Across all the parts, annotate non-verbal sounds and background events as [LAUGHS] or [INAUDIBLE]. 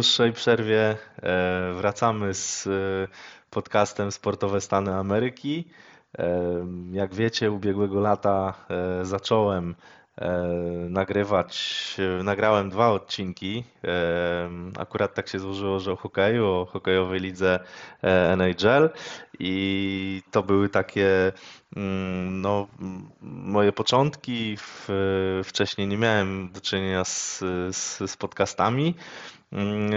dłuższej przerwie wracamy z podcastem Sportowe Stany Ameryki. Jak wiecie, ubiegłego lata zacząłem nagrywać, nagrałem dwa odcinki. Akurat tak się złożyło, że o hokeju, o hokejowej lidze NHL i to były takie mm, no, moje początki. Wcześniej nie miałem do czynienia z, z, z podcastami. Mm,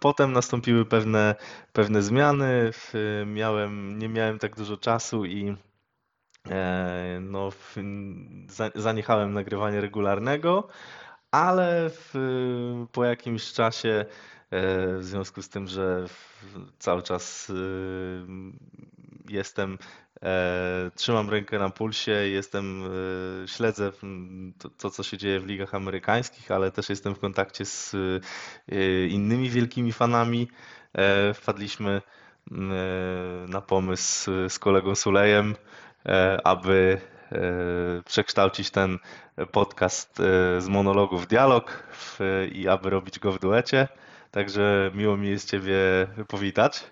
potem nastąpiły pewne, pewne zmiany. Miałem, nie miałem tak dużo czasu i E, no, zaniechałem nagrywania regularnego, ale w, po jakimś czasie, e, w związku z tym, że cały czas e, jestem, trzymam rękę na pulsie, jestem, śledzę to, to, co się dzieje w ligach amerykańskich, ale też jestem w kontakcie z innymi wielkimi fanami. Wpadliśmy na pomysł z kolegą Sulejem, E, aby e, przekształcić ten podcast e, z monologu w dialog i aby robić go w duecie. Także miło mi jest Ciebie powitać.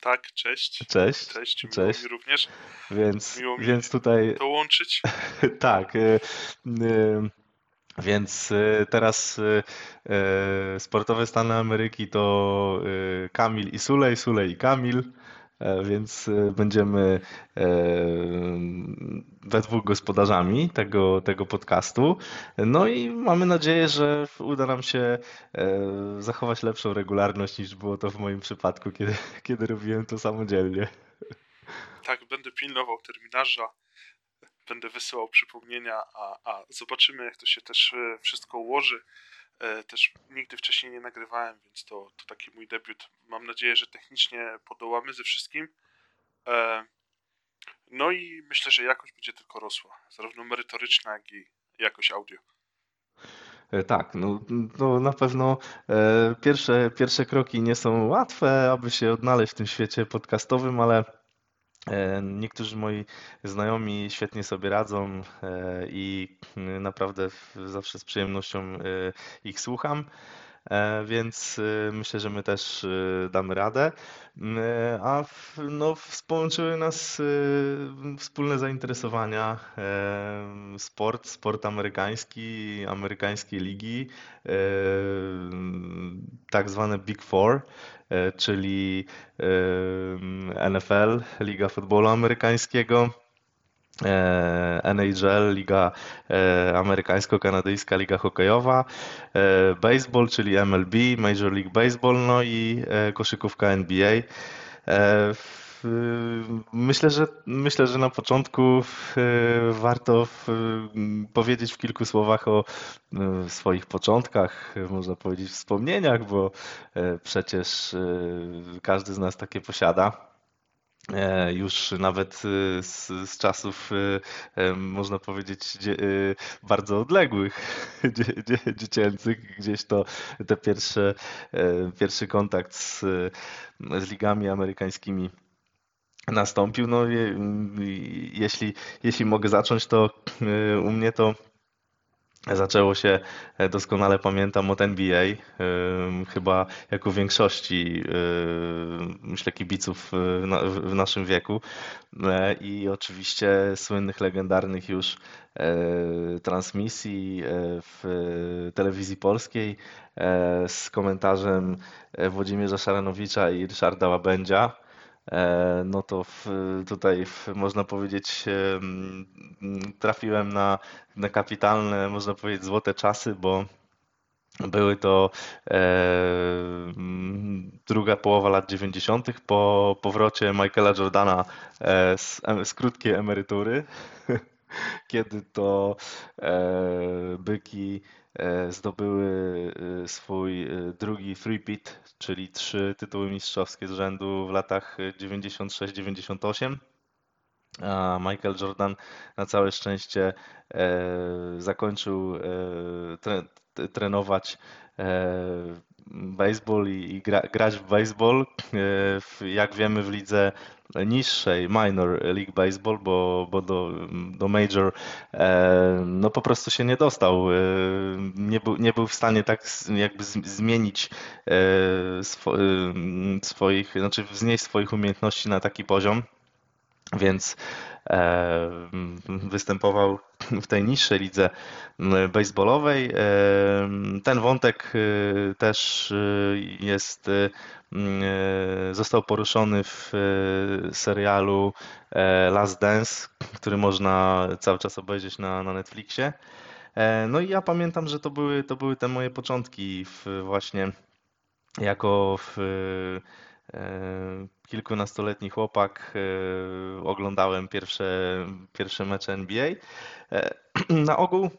Tak, cześć. Cześć. Cześć, miło cześć. mi również. Więc, miło mi więc tutaj. Dołączyć. [LAUGHS] tak. Więc teraz sportowe Stany Ameryki to Kamil i Sulej, Sulej i Kamil. E, więc e, będziemy e, we dwóch gospodarzami tego, tego podcastu. No i mamy nadzieję, że uda nam się zachować lepszą regularność niż było to w moim przypadku, kiedy, kiedy robiłem to samodzielnie. Tak, będę pilnował terminarza, będę wysyłał przypomnienia, a, a zobaczymy, jak to się też wszystko ułoży. E, też nigdy wcześniej nie nagrywałem, więc to, to taki mój debiut. Mam nadzieję, że technicznie podołamy ze wszystkim. E, no i myślę, że jakość będzie tylko rosła, zarówno merytoryczna, jak i jakość audio. E, tak, no, no na pewno pierwsze, pierwsze kroki nie są łatwe, aby się odnaleźć w tym świecie podcastowym, ale E, niektórzy moi znajomi świetnie sobie radzą e, i naprawdę zawsze z przyjemnością e, ich słucham. Więc myślę, że my też damy radę. A no, połączyły nas wspólne zainteresowania sport, sport amerykański, amerykańskie ligi, tak zwane Big Four. E, czyli e, NFL, Liga Futbolu Amerykańskiego, e, NHL, Liga Amerykańsko-Kanadyjska, Liga Hokejowa, baseball, czyli MLB, Major League Baseball, no i koszykówka NBA. Myślę, że myślę, że na początku warto powiedzieć w kilku słowach o swoich początkach, można powiedzieć wspomnieniach, bo e, przecież e, każdy z nas takie posiada. E, już nawet z, z, czasów, można powiedzieć, bardzo odległych, [LAUGHS] dziecięcych, gdzieś to te pierwsze, pierwszy kontakt z, z ligami amerykańskimi nastąpił. No, jeśli, jeśli mogę zacząć, to e, u mnie to Zaczęło się, e, doskonale pamiętam, od NBA, e, chyba jak u większości, myślę, kibiców w naszym wieku. I oczywiście słynnych, legendarnych już transmisji w telewizji polskiej z komentarzem Włodzimierza Szaranowicza i Ryszarda Łabędzia E, no to w, tutaj w, można powiedzieć trafiłem na, na kapitalne, można powiedzieć złote czasy, bo były to e, druga połowa lat 90. po powrocie Michaela Jordana e, z, z krótkiej emerytury, [LAUGHS] [LAUGHS] kiedy to e, byki E, zdobyły e, swój drugi three-peat, czyli trzy tytuły mistrzowskie z rzędu w latach 96-98. A Michael Jordan na całe szczęście zakończył trenować baseball i, i gra, grać w baseball. Jak wiemy w lidze niższej minor league baseball, bo, bo do, do major no po prostu się nie dostał. Nie był, nie był w stanie tak jakby zmienić swoich, znaczy wznieść swoich umiejętności na taki poziom, więc E, występował w tej niższej lidze baseballowej. E, ten wątek e, też jest, został poruszony w serialu Last Dance, który można cały czas obejrzeć na, na Netflixie. No i ja pamiętam, że to były, to były te moje początki w właśnie jako w kilkunastoletni chłopak e, oglądałem pierwsze, pierwsze mecze NBA. E, [CLEARS THROAT] na ogół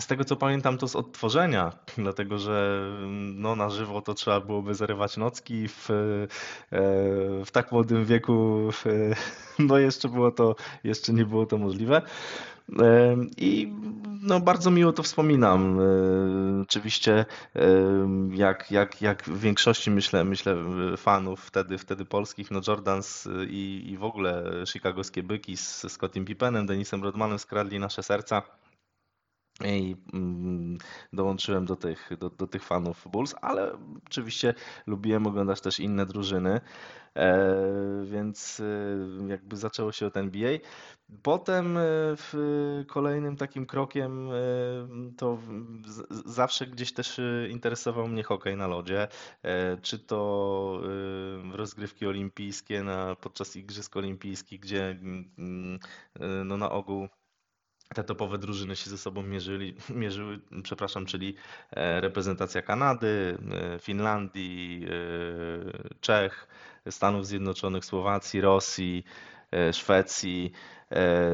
z tego co pamiętam to z odtworzenia, dlatego że no, na żywo to trzeba byłoby zarywać nocki w, e, w tak młodym wieku, no jeszcze było to, jeszcze nie było to możliwe. I no, bardzo miło to wspominam. Oczywiście, jak, jak, jak w większości myślę, myślę fanów wtedy, wtedy polskich, no Jordans i, i w ogóle chicagowskie byki z Scottim Pippenem, Denisem Rodmanem skradli nasze serca i mm, dołączyłem do tych, do, do tych fanów Bulls, ale oczywiście lubiłem oglądać też inne drużyny, e, więc e, jakby zaczęło się od NBA. Potem e, w kolejnym takim krokiem to zawsze gdzieś też interesował mnie hokej na lodzie, czy to rozgrywki olimpijskie na, podczas Igrzysk Olimpijskich, gdzie mm, no na ogół te topowe drużyny się ze sobą mierzyli, [LAUGHS] mierzyły, przepraszam, czyli e, reprezentacja Kanady, e, Finlandii, e, Czech, Stanów Zjednoczonych, Słowacji, Rosji, Szwecji.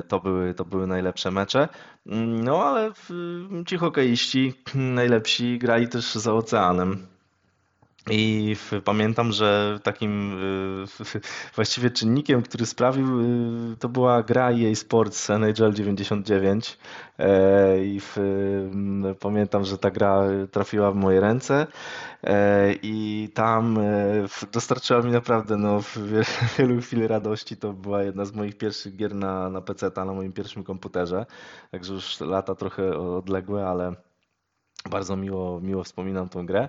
To były, to były najlepsze mecze. No ale ci hokeiści [CLEARS THROAT] najlepsi grali też za oceanem. I pamiętam, że takim y, [LAUGHS] właściwie czynnikiem, który sprawił, y, to była gra EA Sports NHL 99. E, I y, pamiętam, że ta gra trafiła w moje ręce e, i tam e, dostarczyła mi naprawdę no, [LAUGHS] wielu chwil radości. To była jedna z moich pierwszych gier na, na PC, na moim pierwszym komputerze. Także już lata trochę odległe, ale bardzo miło, miło wspominam tą grę.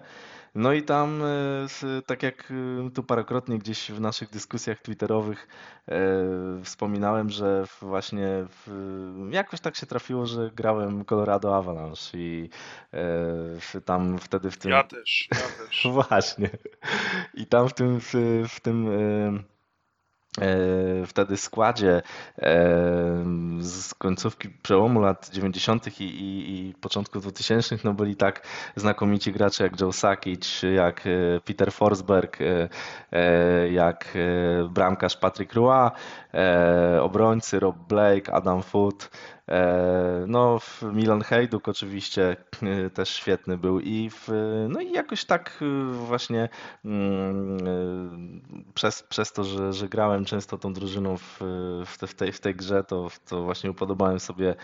No i tam, e, tak jak e, tu parokrotnie gdzieś w naszych dyskusjach twitterowych e, wspominałem, że właśnie w, jakoś tak się trafiło, że grałem Colorado Avalanche i tam wtedy w tym... Ja też, ja też. [LAUGHS] Właśnie. I tam w tym, w, w tym wtedy składzie e, z końcówki przełomu lat 90. I, i, i początku 2000 no byli tak znakomici gracze jak Joe Sakic, jak e, Peter Forsberg, jak bramkarz Patrick Roy, obrońcy Rob Blake, Adam Foote, E, no, Milan Hejduk oczywiście e, też świetny był i w, no i jakoś tak e, właśnie mm, przez, przez to, że, że grałem często tą drużyną w, w, tej, w tej grze, to, to właśnie upodobałem sobie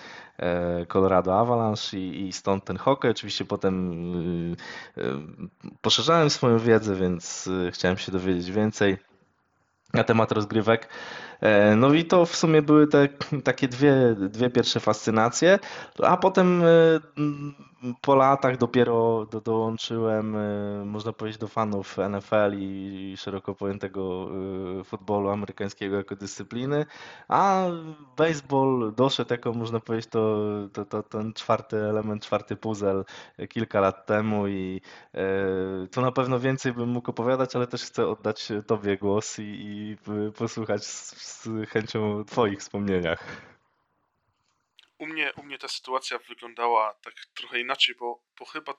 Colorado Avalanche i, i stąd ten hokej. Oczywiście potem poszerzałem swoją wiedzę, więc chciałem się dowiedzieć więcej na temat rozgrywek. E, no i to w sumie były te takie dwie, dwie pierwsze fascynacje, a potem e, po latach dopiero do, dołączyłem, e, można powiedzieć, do fanów NFL i szeroko pojętego futbolu amerykańskiego jako dyscypliny, a baseball doszedł jako, można powiedzieć, to, to, to ten czwarty element, czwarty puzzle kilka lat temu i tu na pewno więcej bym mógł opowiadać, ale też chcę oddać Tobie głos i, i posłuchać z chęcią Twoich wspomnieniach. U mnie, u mnie ta sytuacja wyglądała tak trochę inaczej, bo, bo chyba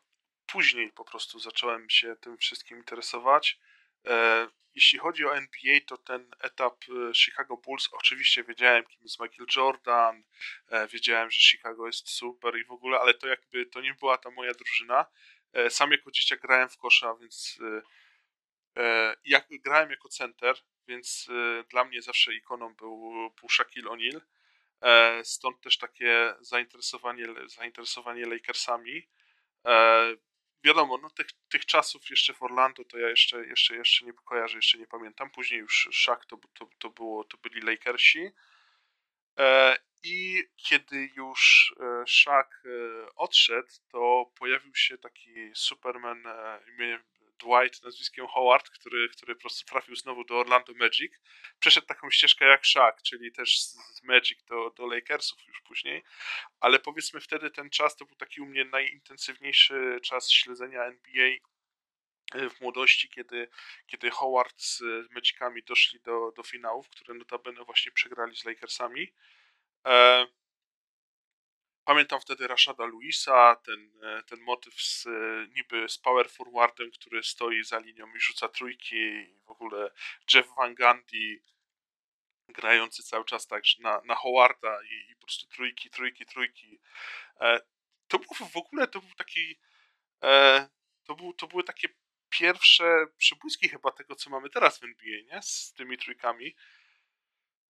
później po prostu zacząłem się tym wszystkim interesować. E, jeśli chodzi o NBA, to ten etap e, Chicago Bulls, oczywiście wiedziałem, kim jest Michael Jordan, e, wiedziałem, że Chicago jest super i w ogóle, ale to jakby to nie była ta moja drużyna. E, sam jako dzieciak grałem w kosza, więc e, e, jak, grałem jako center, więc y, dla mnie zawsze ikoną był, był Shaquille O'Neal. E, stąd też takie zainteresowanie, zainteresowanie Lakersami. E, wiadomo, no tych, tych czasów jeszcze w Orlando to ja jeszcze, jeszcze, jeszcze nie kojarzę, jeszcze nie pamiętam. Później już Shaq to, to, to, było, to byli Lakersi. E, I kiedy już Shaq odszedł, to pojawił się taki Superman imieniem Dwight nazwiskiem Howard, który, który po prostu trafił znowu do Orlando Magic. Przeszedł taką ścieżkę jak Shaq, czyli też z Magic do, do Lakersów już później, ale powiedzmy wtedy ten czas to był taki u mnie najintensywniejszy czas śledzenia NBA w młodości, kiedy, kiedy Howard z Magicami doszli do, do finałów, które notabene właśnie przegrali z Lakersami. E, pamiętam wtedy Rashada Luisa, ten, e, ten motyw z, e, niby z power forwardem, który stoi za linią i rzuca trójki. W ogóle Jeff Van Gundy grający cały czas tak na, na Howarda i, i po prostu trójki, trójki, trójki. to był w ogóle, to był taki to, był, to były takie pierwsze przybłyski chyba tego, co mamy teraz w NBA, nie? Z tymi trójkami.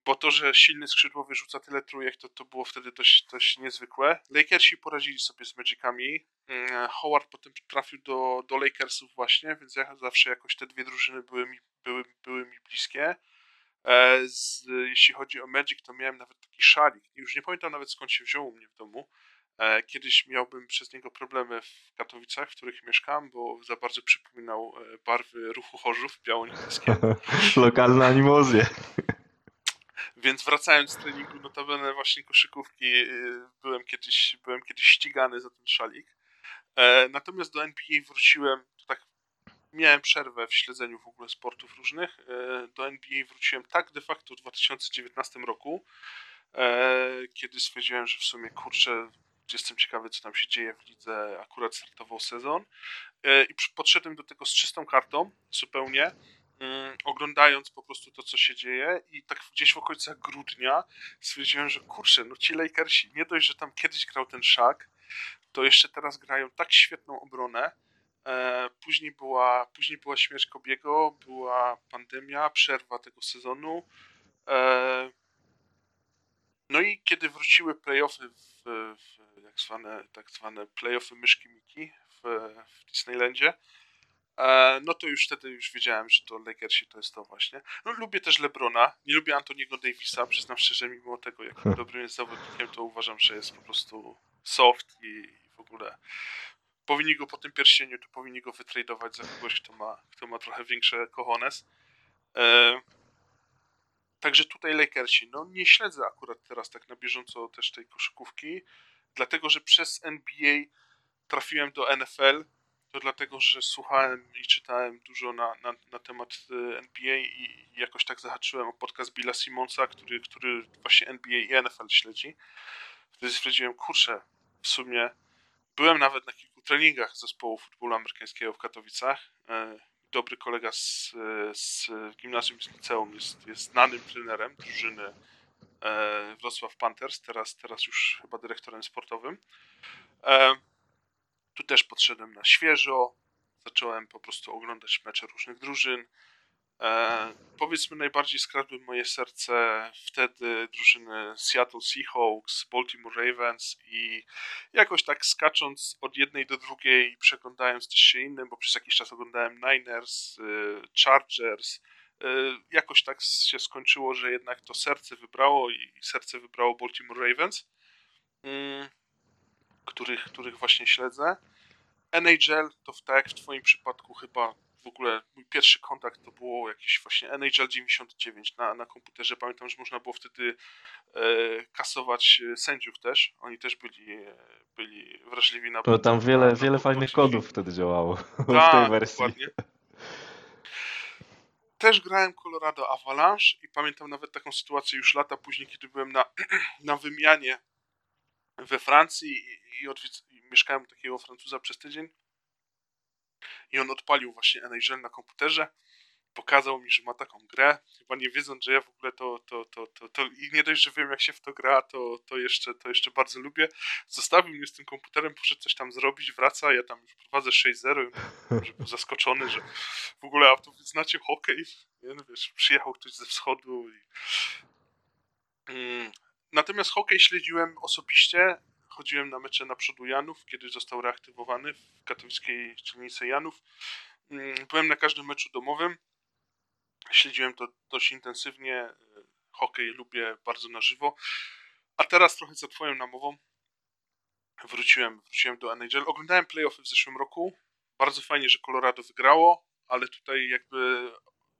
Bo to, że silny skrzydłowy rzuca tyle trójek, to, to było wtedy dość, dość niezwykłe. Lakersi poradzili sobie z Magicami. Mm, Howard potem trafił do, do Lakersów właśnie, więc ja zawsze jakoś te dwie drużyny były mi, były, były mi bliskie. E, z, jeśli chodzi o Magic, to miałem nawet taki szalik. Już nie pamiętam nawet skąd się wziął u mnie w domu. E, kiedyś miałbym przez niego problemy w Katowicach, w których mieszkam, bo za bardzo przypominał e, barwy ruchu Chorzów, biało-niebieskie. [LAUGHS] Lokalne animozje. [LAUGHS] Więc wracając z treningu, notabene właśnie koszykówki, e, byłem kiedyś, byłem kiedyś ścigany za ten szalik. Natomiast do NBA wróciłem, tak miałem przerwę w śledzeniu w ogóle sportów różnych. Do NBA wróciłem tak de facto w 2019 roku, kiedy stwierdziłem, że w sumie kurczę, jestem ciekawy, co tam się dzieje w lidze. Akurat startował sezon. E, I podszedłem do tego z czystą kartą, zupełnie, mm, oglądając po prostu to, co się dzieje. I tak gdzieś w okolicach grudnia stwierdziłem, że kurczę, no ci Lakersi, nie dość, że tam kiedyś grał ten szak, to jeszcze teraz grają tak świetną obronę. E, później była, później była śmierć Kobiego, była pandemia, przerwa tego sezonu. E, no i kiedy wróciły playoffy w, w tak zwane, tak zwane playoffy myszki Miki w, w Disneylandzie, no to już wtedy już wiedziałem, że to Lakersi to jest to właśnie. No, lubię też Lebrona, nie lubię Antoniego Davisa, przyznam szczerze, mimo tego, jak dobrym jest zawodnikiem, to uważam, że jest po prostu soft i w ogóle powinni go po tym pierścieniu, to powinni go wytradować za kogoś, kto ma, kto ma trochę większe cojones. E, Także tutaj Lakersi. No nie śledzę akurat teraz tak na bieżąco też tej koszykówki dlatego że przez NBA trafiłem do NFL, to dlatego, że słuchałem i czytałem dużo na, na, na temat y, NBA i jakoś tak zahaczyłem o podcast Billa Simonsa, który, który właśnie NBA i NFL śledzi. Wtedy stwierdziłem, kurczę, w sumie byłem nawet na kilku treningach zespołu futbolu amerykańskiego w Katowicach. E, dobry kolega z, z gimnazjum z liceum jest, jest znanym trenerem drużyny E, Wrocław Panthers, teraz, teraz już chyba dyrektorem sportowym. Tu też podszedłem na świeżo, zacząłem po prostu oglądać mecze różnych drużyn. E, powiedzmy najbardziej skradły moje serce wtedy drużyny Seattle Seahawks, Baltimore Ravens i jakoś tak skacząc od jednej do drugiej przeglądając też się innym, bo przez jakiś czas oglądałem Niners, Chargers, E, jakoś tak się skończyło, że jednak to serce wybrało i serce wybrało Baltimore Ravens, mm, których, których właśnie śledzę. NHL to tak jak w Twoim przypadku chyba w ogóle mój pierwszy kontakt to było jakieś właśnie NHL 99 na, na komputerze. Pamiętam, że można było wtedy e, kasować sędziów też. Oni też byli, e, byli wrażliwi na. To tam wiele, na, wiele fajnych kodów wtedy działało tak, [LAUGHS] w tej tak, wersji. Dokładnie. Też grałem Colorado Avalanche i pamiętam nawet taką sytuację już lata później, kiedy byłem na, [CLEARS THROAT] na wymianie we Francji i, i, i mieszkałem u takiego Francuza przez tydzień i on odpalił właśnie NHL na komputerze pokazał mi, że ma taką grę, chyba nie wiedząc, że ja w ogóle to, to, to, to, to i nie dość, że wiem jak się w to gra, to, to, jeszcze, to jeszcze bardzo lubię. Zostawił mnie z tym komputerem, poszedł coś tam zrobić, wraca, ja tam już prowadzę 6-0, że był zaskoczony, że w ogóle, a to znacie hokej? Nie, no wiesz, przyjechał ktoś ze wschodu i... Natomiast hokej śledziłem osobiście, chodziłem na mecze na przodu Janów, kiedy został reaktywowany w katowickiej dzielnicy Janów. Mm, byłem na każdym meczu domowym. Śledziłem to dość intensywnie. Hokej lubię bardzo na żywo. A teraz trochę za twoją namową wróciłem, wróciłem do NHL. Oglądałem playoffy w zeszłym roku. Bardzo fajnie, że Colorado wygrało, ale tutaj jakby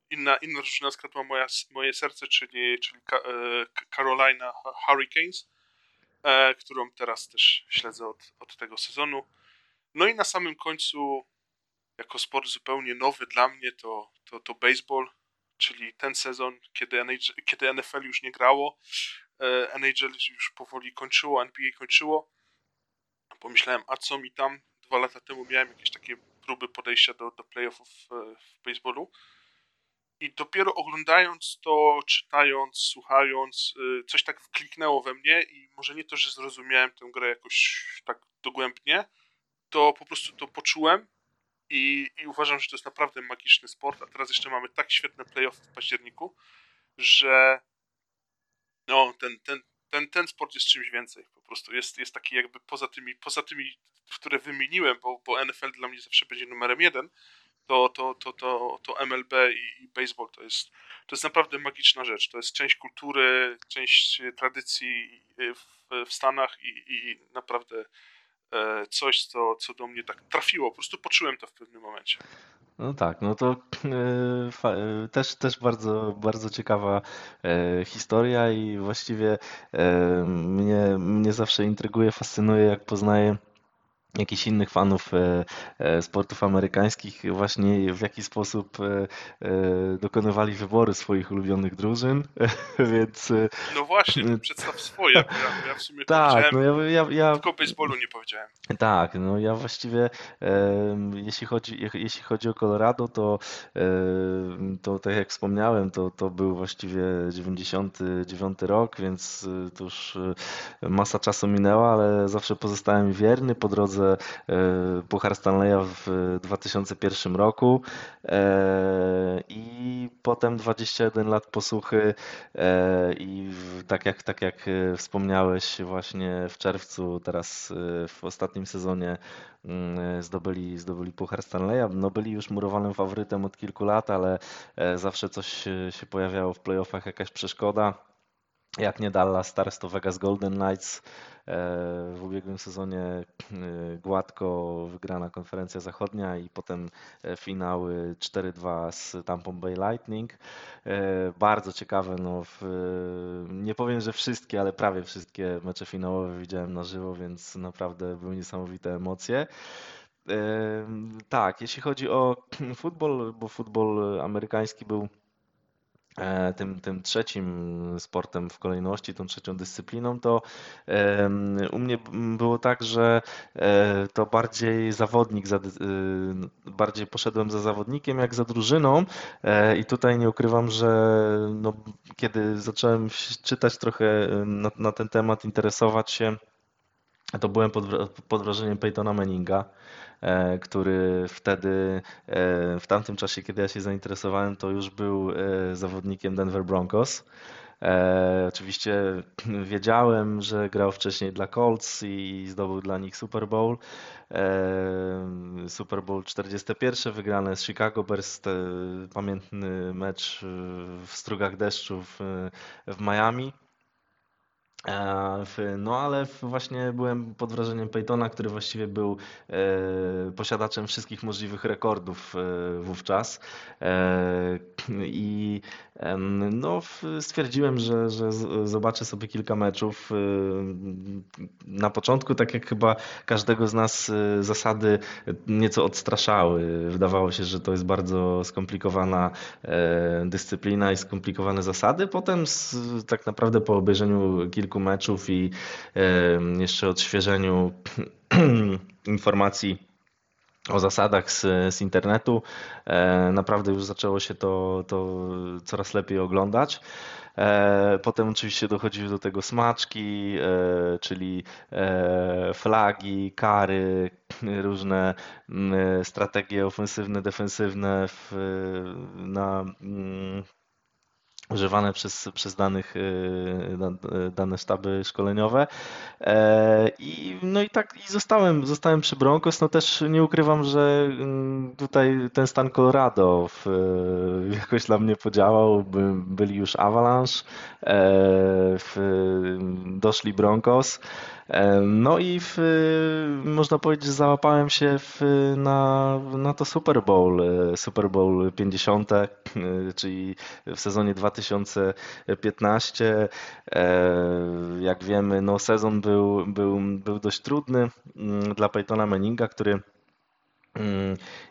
inna, inna drużyna skradła moja, moje serce, czyli, czyli e, Carolina Hurricanes, e, którą teraz też śledzę od, od tego sezonu. No i na samym końcu, jako sport zupełnie nowy dla mnie, to, to, to baseball, czyli ten sezon, kiedy, NHL, kiedy NFL już nie grało, e, NHL już powoli kończyło, NBA kończyło. Pomyślałem, a co mi tam? Dwa lata temu miałem jakieś takie próby podejścia do, do playoffów w, w baseballu. I dopiero oglądając to, czytając, słuchając, y, coś tak wkliknęło we mnie i może nie to, że zrozumiałem tę grę jakoś tak dogłębnie, to po prostu to poczułem i, i uważam, że to jest naprawdę magiczny sport, a teraz jeszcze mamy tak świetne playoffy w październiku, że no, ten, ten, ten, ten sport jest czymś więcej. Po prostu jest, jest taki jakby poza tymi, poza tymi, które wymieniłem, bo, bo NFL dla mnie zawsze będzie numerem jeden, to, to, to, to, to MLB i, i baseball to jest, to jest naprawdę magiczna rzecz. To jest część kultury, część tradycji w, w Stanach i, i naprawdę e, coś, co, co do mnie tak trafiło. Po prostu poczułem to w pewnym momencie. No tak, no to e, e, też, też bardzo, bardzo ciekawa historia i właściwie mnie, mnie zawsze intryguje, fascynuje, jak poznaję jakichś innych fanów e, e, sportów amerykańskich, właśnie w jaki sposób e, dokonywali wybory swoich ulubionych drużyn, [LAUGHS] więc... No właśnie, przedstaw swoje, ja, ja w sumie tak, no ja, ja, ja, tylko baseballu nie powiedziałem. Tak, no ja właściwie jeśli chodzi, jeśli chodzi o Colorado, to, to tak jak wspomniałem, to, to był właściwie 99 rok, więc to już masa czasu minęła, ale zawsze pozostałem wierny po drodze e, Puchar Stanleya w 2001 roku e, i potem 21 lat posłuchy e, i tak jak, tak jak wspomniałeś właśnie w czerwcu, teraz w ostatnim sezonie mm, zdobyli, zdobyli Puchar Stanleya. No byli już murowanym faworytem od kilku lat, ale zawsze coś się pojawiało w playoffach, jakaś przeszkoda. Jak nie Dallas Stars, to Vegas Golden Knights. E, w ubiegłym sezonie e, gładko wygrana konferencja zachodnia i potem e, finały 4-2 z Tampa Bay Lightning. Bardzo ciekawe, no w, nie powiem, że wszystkie, ale prawie wszystkie mecze finałowe widziałem na żywo, więc naprawdę były niesamowite emocje. Tak, jeśli chodzi o [CLEARS THROAT] futbol, bo futbol amerykański był tym, tym trzecim sportem w kolejności, tą trzecią dyscypliną, to u mnie było tak, że e, to bardziej zawodnik, e, bardziej poszedłem za zawodnikiem jak za drużyną i tutaj nie ukrywam, że no, kiedy zacząłem czytać trochę na, na ten temat, interesować się, to byłem pod, pod wrażeniem Peytona Manninga. E, który wtedy, e, w tamtym czasie, kiedy ja się zainteresowałem, to już był e, zawodnikiem Denver Broncos. Oczywiście [CLEARS THROAT] wiedziałem, że grał wcześniej dla Colts i zdobył dla nich Super Bowl. Super Bowl 41 wygrane z Chicago Bears, pamiętny mecz w strugach deszczu w Miami. E, no ale właśnie byłem pod wrażeniem Peytona, który właściwie był e, posiadaczem wszystkich możliwych rekordów e, wówczas. I no, stwierdziłem, że, że zobaczę sobie kilka meczów. Na początku, tak jak chyba każdego z nas, zasady nieco odstraszały. Wydawało się, że to jest bardzo skomplikowana dyscyplina i skomplikowane zasady. Potem tak naprawdę po obejrzeniu kilku kilku meczów i jeszcze odświeżeniu [CLEARS THROAT] informacji o zasadach z, z internetu. E, naprawdę już zaczęło się to, to coraz lepiej oglądać. E, potem oczywiście dochodziły do tego smaczki, e, czyli flagi, kary, [CLEARS THROAT] różne strategie ofensywne, defensywne w, na używane przez, przez danych, y, dane sztaby szkoleniowe. E, I, no i tak i zostałem, zostałem przy Broncos. No też nie ukrywam, że mm, tutaj ten stan Colorado w, jakoś dla mnie podziałał. By, byli już Avalanche, e, w, doszli Broncos. No i w, można powiedzieć, że załapałem się w, na, na to Super Bowl, e, Super Bowl 50, e, czyli w sezonie 2015. E, jak wiemy, no sezon był, był, był dość trudny mm, dla Peytona Manninga, który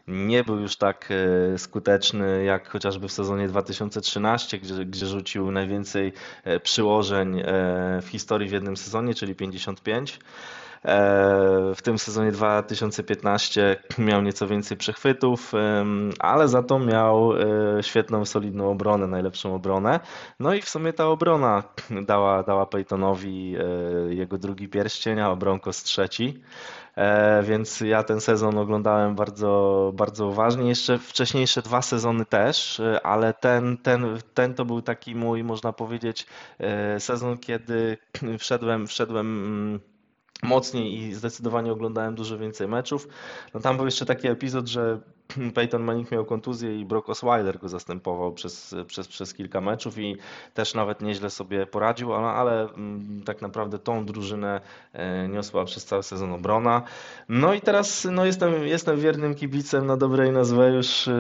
nie był już tak e, skuteczny jak chociażby w sezonie 2013, gdzie, gdzie rzucił najwięcej e, przyłożeń e, w historii w jednym sezonie, czyli 55. W tym sezonie 2015 miał nieco więcej przechwytów, ale za to miał świetną, solidną obronę, najlepszą obronę. No i w sumie ta obrona dała, dała Peytonowi jego drugi pierścień, a Broncos trzeci. E, więc ja ten sezon oglądałem bardzo, bardzo uważnie. Jeszcze wcześniejsze dwa sezony też, e, ale ten, ten, ten to był taki mój, można powiedzieć, e, sezon, kiedy [CLEARS THROAT] wszedłem, wszedłem mm, mocniej i zdecydowanie oglądałem dużo więcej meczów. No tam był jeszcze taki epizod, że [CLEARS THROAT] Peyton Manning miał kontuzję i Brock Osweiler go zastępował przez, przez, przez kilka meczów i też nawet nieźle sobie poradził, ale, ale mm, tak naprawdę tą drużynę e, niosła przez cały sezon obrona. No i teraz no jestem, jestem wiernym kibicem na dobre i na złe już e,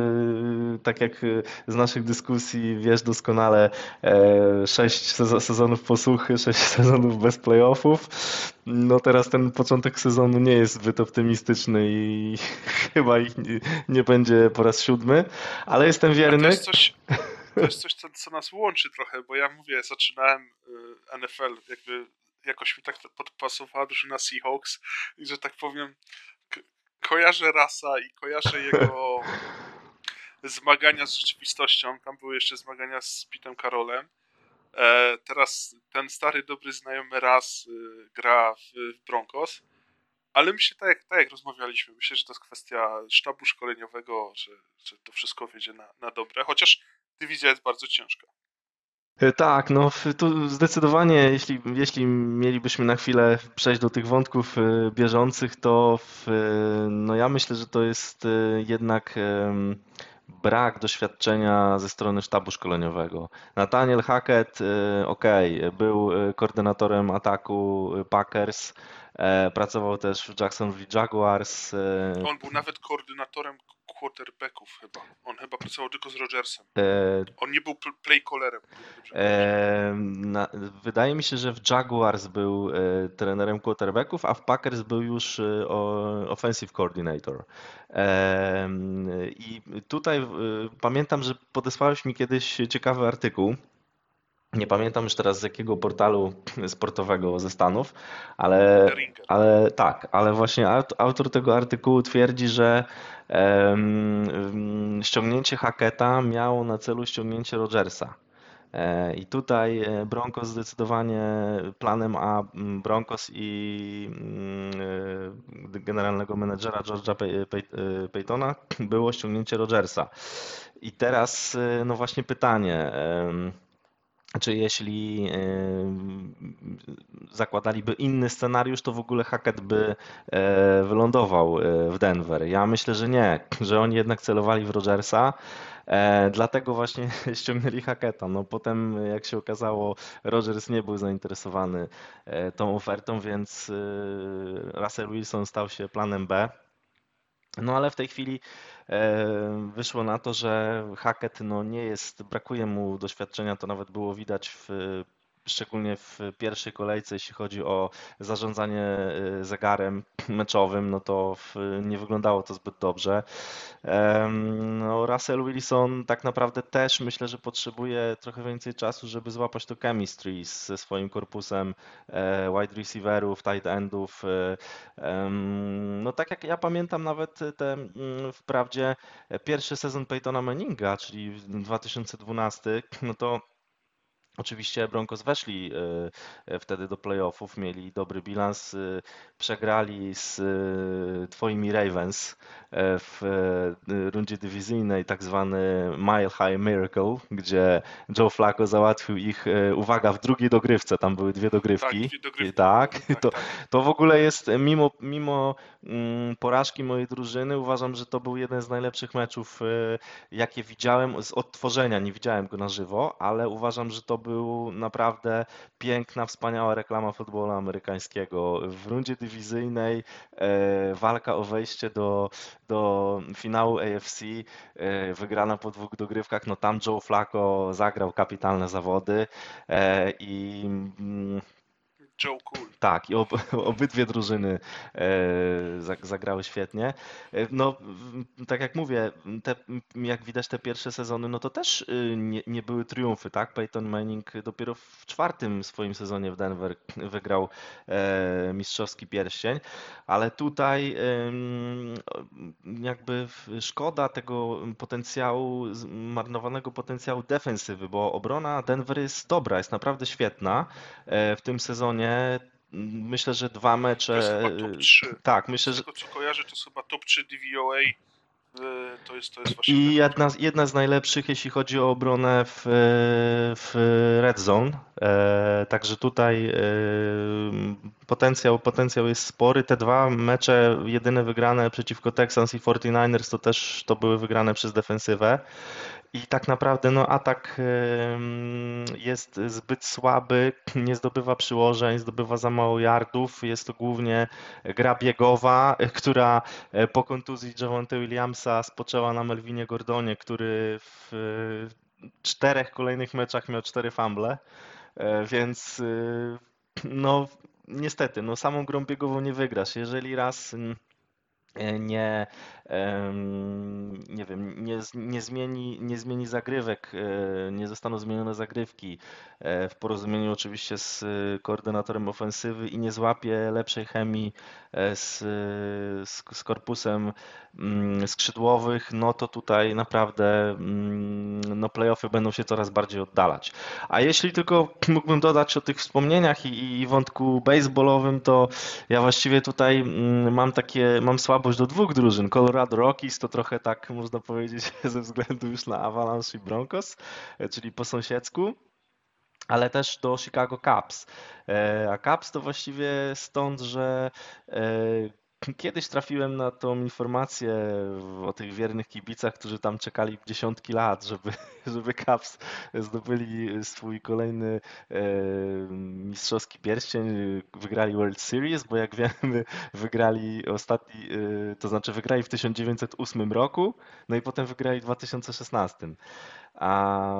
tak jak z naszych dyskusji wiesz doskonale e, sześć sezonów posłuchy, sześć [LAUGHS] sezonów bez playoffów. No teraz ten początek sezonu nie jest zbyt optymistyczny i [LAUGHS] chyba ich nie, nie będzie po raz siódmy, ale jestem wierny. To jest coś, [LAUGHS] to jest coś co, co nas łączy trochę, bo ja mówię, zaczynałem y, NFL, jakby jakoś mi tak podpasowała drużyna Seahawks i że tak powiem kojarzę rasa i kojarzę jego [LAUGHS] zmagania z rzeczywistością. Tam były jeszcze zmagania z Pitem Karolem. E, teraz ten stary, dobry znajomy raz y, gra w, w Broncos. Ale myślę, tak jak, tak jak rozmawialiśmy, myślę, że to jest kwestia sztabu szkoleniowego, że, że to wszystko wiedzie na, na dobre, chociaż dywizja jest bardzo ciężka. E, tak, no tu zdecydowanie, jeśli, jeśli mielibyśmy na chwilę przejść do tych wątków e, bieżących, to w, no ja myślę, że to jest jednak brak doświadczenia ze strony sztabu szkoleniowego. Nathaniel Hackett, ok, był koordynatorem ataku Packers, E, pracował też w Jacksonville Jaguars. E, On był nawet koordynatorem quarterbacków chyba. On chyba pracował tylko z Rodgersem. E, On nie był play callerem. wydaje mi się, że w Jaguars był trenerem quarterbacków, a w Packers był już offensive coordinator. I tutaj pamiętam, że podesłałeś mi kiedyś ciekawy artykuł nie pamiętam już teraz z jakiego portalu [CLEARS THROAT] sportowego ze Stanów, ale, ale tak, ale właśnie autor tego artykułu twierdzi, że um, ściągnięcie Hacketa miało na celu ściągnięcie Rogersa. E, I tutaj e, Broncos zdecydowanie planem A Broncos i e, generalnego menedżera George'a Paytona było ściągnięcie Rogersa. I teraz no właśnie pytanie, czy jeśli zakładaliby inny scenariusz, to w ogóle Hackett by e, wylądował e, w Denver? Ja myślę, że nie, że oni jednak celowali w Rogersa. E, dlatego właśnie [LAUGHS] ściągnęli Hacketa. No potem, jak się okazało, Rogers nie był zainteresowany tą ofertą, więc Russell Wilson stał się planem B. No ale w tej chwili wyszło na to, że Hackett no, nie jest, brakuje mu doświadczenia, to nawet było widać w szczególnie w pierwszej kolejce, jeśli chodzi o zarządzanie e, zegarem [CLEARS THROAT] meczowym, no to nie wyglądało to zbyt dobrze. No, Russell Wilson tak naprawdę też myślę, że potrzebuje trochę więcej czasu, żeby złapać to chemistry ze swoim korpusem e, wide receiverów, tight endów. E, no tak jak ja pamiętam nawet te wprawdzie pierwszy sezon Peytona Manninga, czyli 2012, no to Oczywiście Broncos weszli e, wtedy do playoffów, mieli dobry bilans, e, przegrali z e, twoimi Ravens w rundzie dywizyjnej, tak zwany Mile High Miracle, gdzie Joe Flacco załatwił ich, uwaga, w drugiej dogrywce, tam były dwie dogrywki. Tak, dwie dogrywki. tak, tak to, tak. to w ogóle jest, mimo, mimo mm, porażki mojej drużyny, uważam, że to był jeden z najlepszych meczów, jakie widziałem z odtworzenia. Nie widziałem go na żywo, ale uważam, że to był był naprawdę piękna, wspaniała reklama futbolu amerykańskiego. W rundzie dywizyjnej e, walka o wejście do, do finału AFC, e, wygrana po dwóch dogrywkach, no tam Joe Flacco zagrał kapitalne zawody e, i mm, Joe Cool. Tak, i ob, [LAUGHS] obydwie drużyny e, zagrały świetnie. E, no, tak jak mówię, te, jak widać te pierwsze sezony, no to też y, nie, nie, były triumfy, tak? Peyton Manning dopiero w czwartym swoim sezonie w Denver [LAUGHS] wygrał e, mistrzowski pierścień, ale tutaj jakby szkoda tego potencjału, marnowanego potencjału defensywy, bo obrona Denver jest dobra, jest naprawdę świetna w tym sezonie Myślę, że dwa mecze. 3. Tak, myślę, że. Tego co kojarzę, to jest chyba top 3 DVOA. Y, to jest, to jest właśnie. I jedna, jedna z najlepszych, jeśli chodzi o obronę w, w Red Zone. E, także tutaj potencjał, potencjał jest spory. Te dwa mecze, jedyne wygrane przeciwko Texans i 49ers, to też to były wygrane przez defensywę. I tak naprawdę no, atak jest zbyt słaby, [CLEARS THROAT] nie zdobywa przyłożeń, zdobywa za mało yardów. Jest to głównie gra biegowa, [LAUGHS] która e, po kontuzji Javonte Williamsa spoczęła na Melvinie Gordonie, który w czterech kolejnych meczach miał cztery fumble. E, więc no niestety, no samą grą biegową nie wygrasz. Jeżeli raz e, nie nie wiem, nie, nie, zmieni, nie zmieni zagrywek, e, nie zostaną zmienione zagrywki e, w porozumieniu oczywiście z koordynatorem ofensywy i nie złapie lepszej chemii e, z, z, z korpusem mm, skrzydłowych, no to tutaj naprawdę mm, no playoffy będą się coraz bardziej oddalać. A jeśli tylko mógłbym dodać o tych wspomnieniach i, i wątku baseballowym, to ja właściwie tutaj mm, mam takie, mam słabość do dwóch drużyn, Colorado Colorado Rockies to trochę tak można powiedzieć [LAUGHS] ze względu już na Avalanche i Broncos, e, czyli po sąsiedzku ale też do Chicago Cubs. E, a Cubs to właściwie stąd, że e, Kiedyś trafiłem na tą informację o tych wiernych kibicach, którzy tam czekali dziesiątki lat, żeby, [LAUGHS] żeby Caps zdobyli swój kolejny e, mistrzowski pierścień, wygrali World Series, bo jak wiemy [LAUGHS] wygrali ostatni, e, to znaczy wygrali w 1908 roku, no i potem wygrali w 2016. A,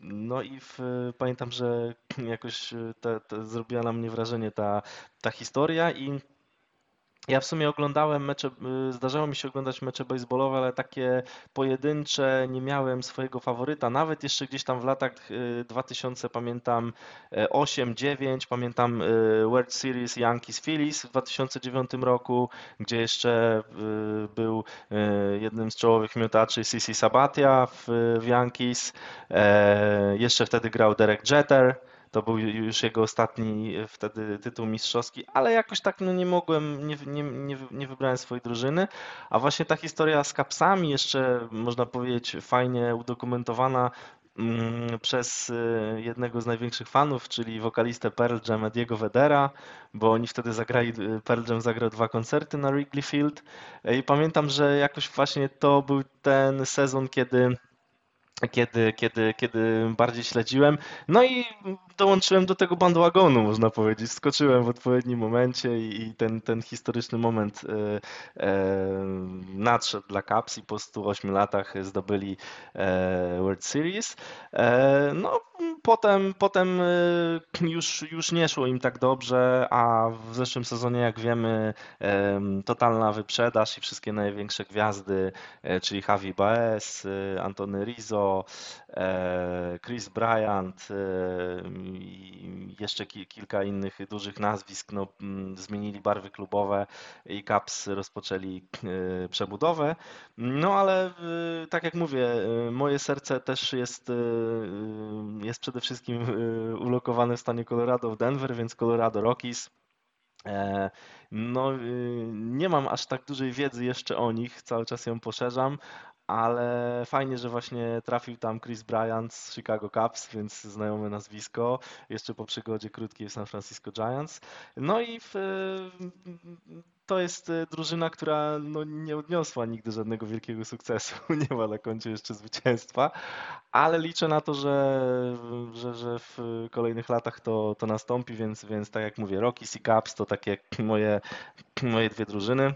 no i w, pamiętam, że [CLEARS THROAT] jakoś te zrobiła na mnie wrażenie ta, ta historia i ja w sumie oglądałem mecze, y, zdarzało mi się oglądać mecze baseballowe, ale takie pojedyncze nie miałem swojego faworyta. Nawet jeszcze gdzieś tam w latach 2000 y, pamiętam 8-9, pamiętam y, World Series Yankees Phillies w 2009 roku, gdzie jeszcze był jednym z czołowych miotaczy CC Sabatia w, w Yankees. E, jeszcze wtedy grał Derek Jeter. To był już jego ostatni e, wtedy tytuł mistrzowski, ale jakoś tak no, nie mogłem, nie, nie, nie, nie wybrałem swojej drużyny. A właśnie ta historia z kapsami, jeszcze można powiedzieć, fajnie udokumentowana mm, przez e, jednego z największych fanów, czyli wokalistę Pearl Jam Ediego Vedera, bo oni wtedy zagrali, e, Pearl Jam zagrał dwa koncerty na Wrigley Field i pamiętam, że jakoś właśnie to był ten sezon, kiedy kiedy, kiedy, kiedy bardziej śledziłem. No i dołączyłem do tego bandwagonu, można powiedzieć. Skoczyłem w odpowiednim momencie i ten, ten historyczny moment e, e, nadszedł dla Caps i po 108 latach zdobyli e, World Series. No, potem, potem już, już nie szło im tak dobrze, a w zeszłym sezonie, jak wiemy, totalna wyprzedaż i wszystkie największe gwiazdy, czyli Javi Baez, Antony Rizzo, Chris Bryant, i jeszcze kilka innych dużych nazwisk no, zmienili barwy klubowe i Caps rozpoczęli e, przebudowę. No ale e, tak jak mówię, e, moje serce też jest, jest przede wszystkim ulokowane w stanie Colorado w Denver, więc Colorado Rockies. E, no, nie mam aż tak dużej wiedzy jeszcze o nich, cały czas ją poszerzam, ale fajnie, że właśnie trafił tam Chris Bryant z Chicago Cubs, więc znajome nazwisko, jeszcze po przygodzie krótkiej w San Francisco Giants. No i w, to jest drużyna, która no, nie odniosła nigdy żadnego wielkiego sukcesu, [LAUGHS] nie ma na koncie jeszcze zwycięstwa, ale liczę na to, że, że, że w kolejnych latach to, to nastąpi, więc, więc tak jak mówię, Rockies i Cubs to takie moje, moje dwie drużyny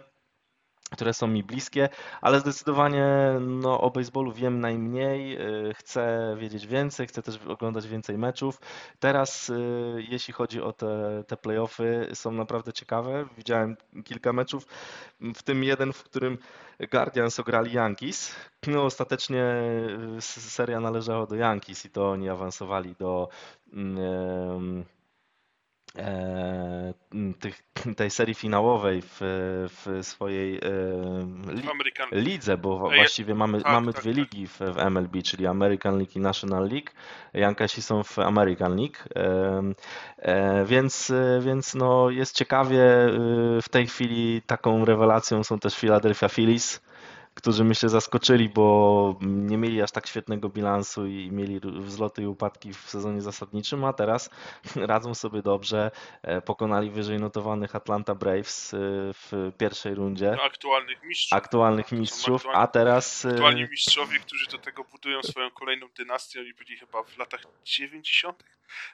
które są mi bliskie, ale zdecydowanie no, o baseballu wiem najmniej, y, chcę wiedzieć więcej, chcę też oglądać więcej meczów. Teraz, y, jeśli chodzi o te, te playoffy, są naprawdę ciekawe. Widziałem kilka meczów, w tym jeden, w którym Guardians ograli Yankees. No, ostatecznie y, seria należała do Yankees i to oni awansowali do. E, tych, [LAUGHS] tej serii finałowej w, w swojej e, li, lidze, bo właściwie mamy, tak, mamy tak, dwie tak. ligi w, w, MLB, czyli American League i National League. Jankasi są w American League, e, więc, więc no jest ciekawie. W tej chwili taką rewelacją są też Philadelphia Phillies którzy myślę zaskoczyli, bo nie mieli aż tak świetnego bilansu i mieli wzloty i upadki w sezonie zasadniczym, a teraz [LAUGHS] radzą sobie dobrze. E, pokonali wyżej notowanych Atlanta Braves e, w pierwszej rundzie. No, aktualnych mistrzów. Aktualnych mistrzów, a teraz. E, aktualni mistrzowie, którzy do tego budują swoją kolejną dynastię, oni byli chyba w latach 90.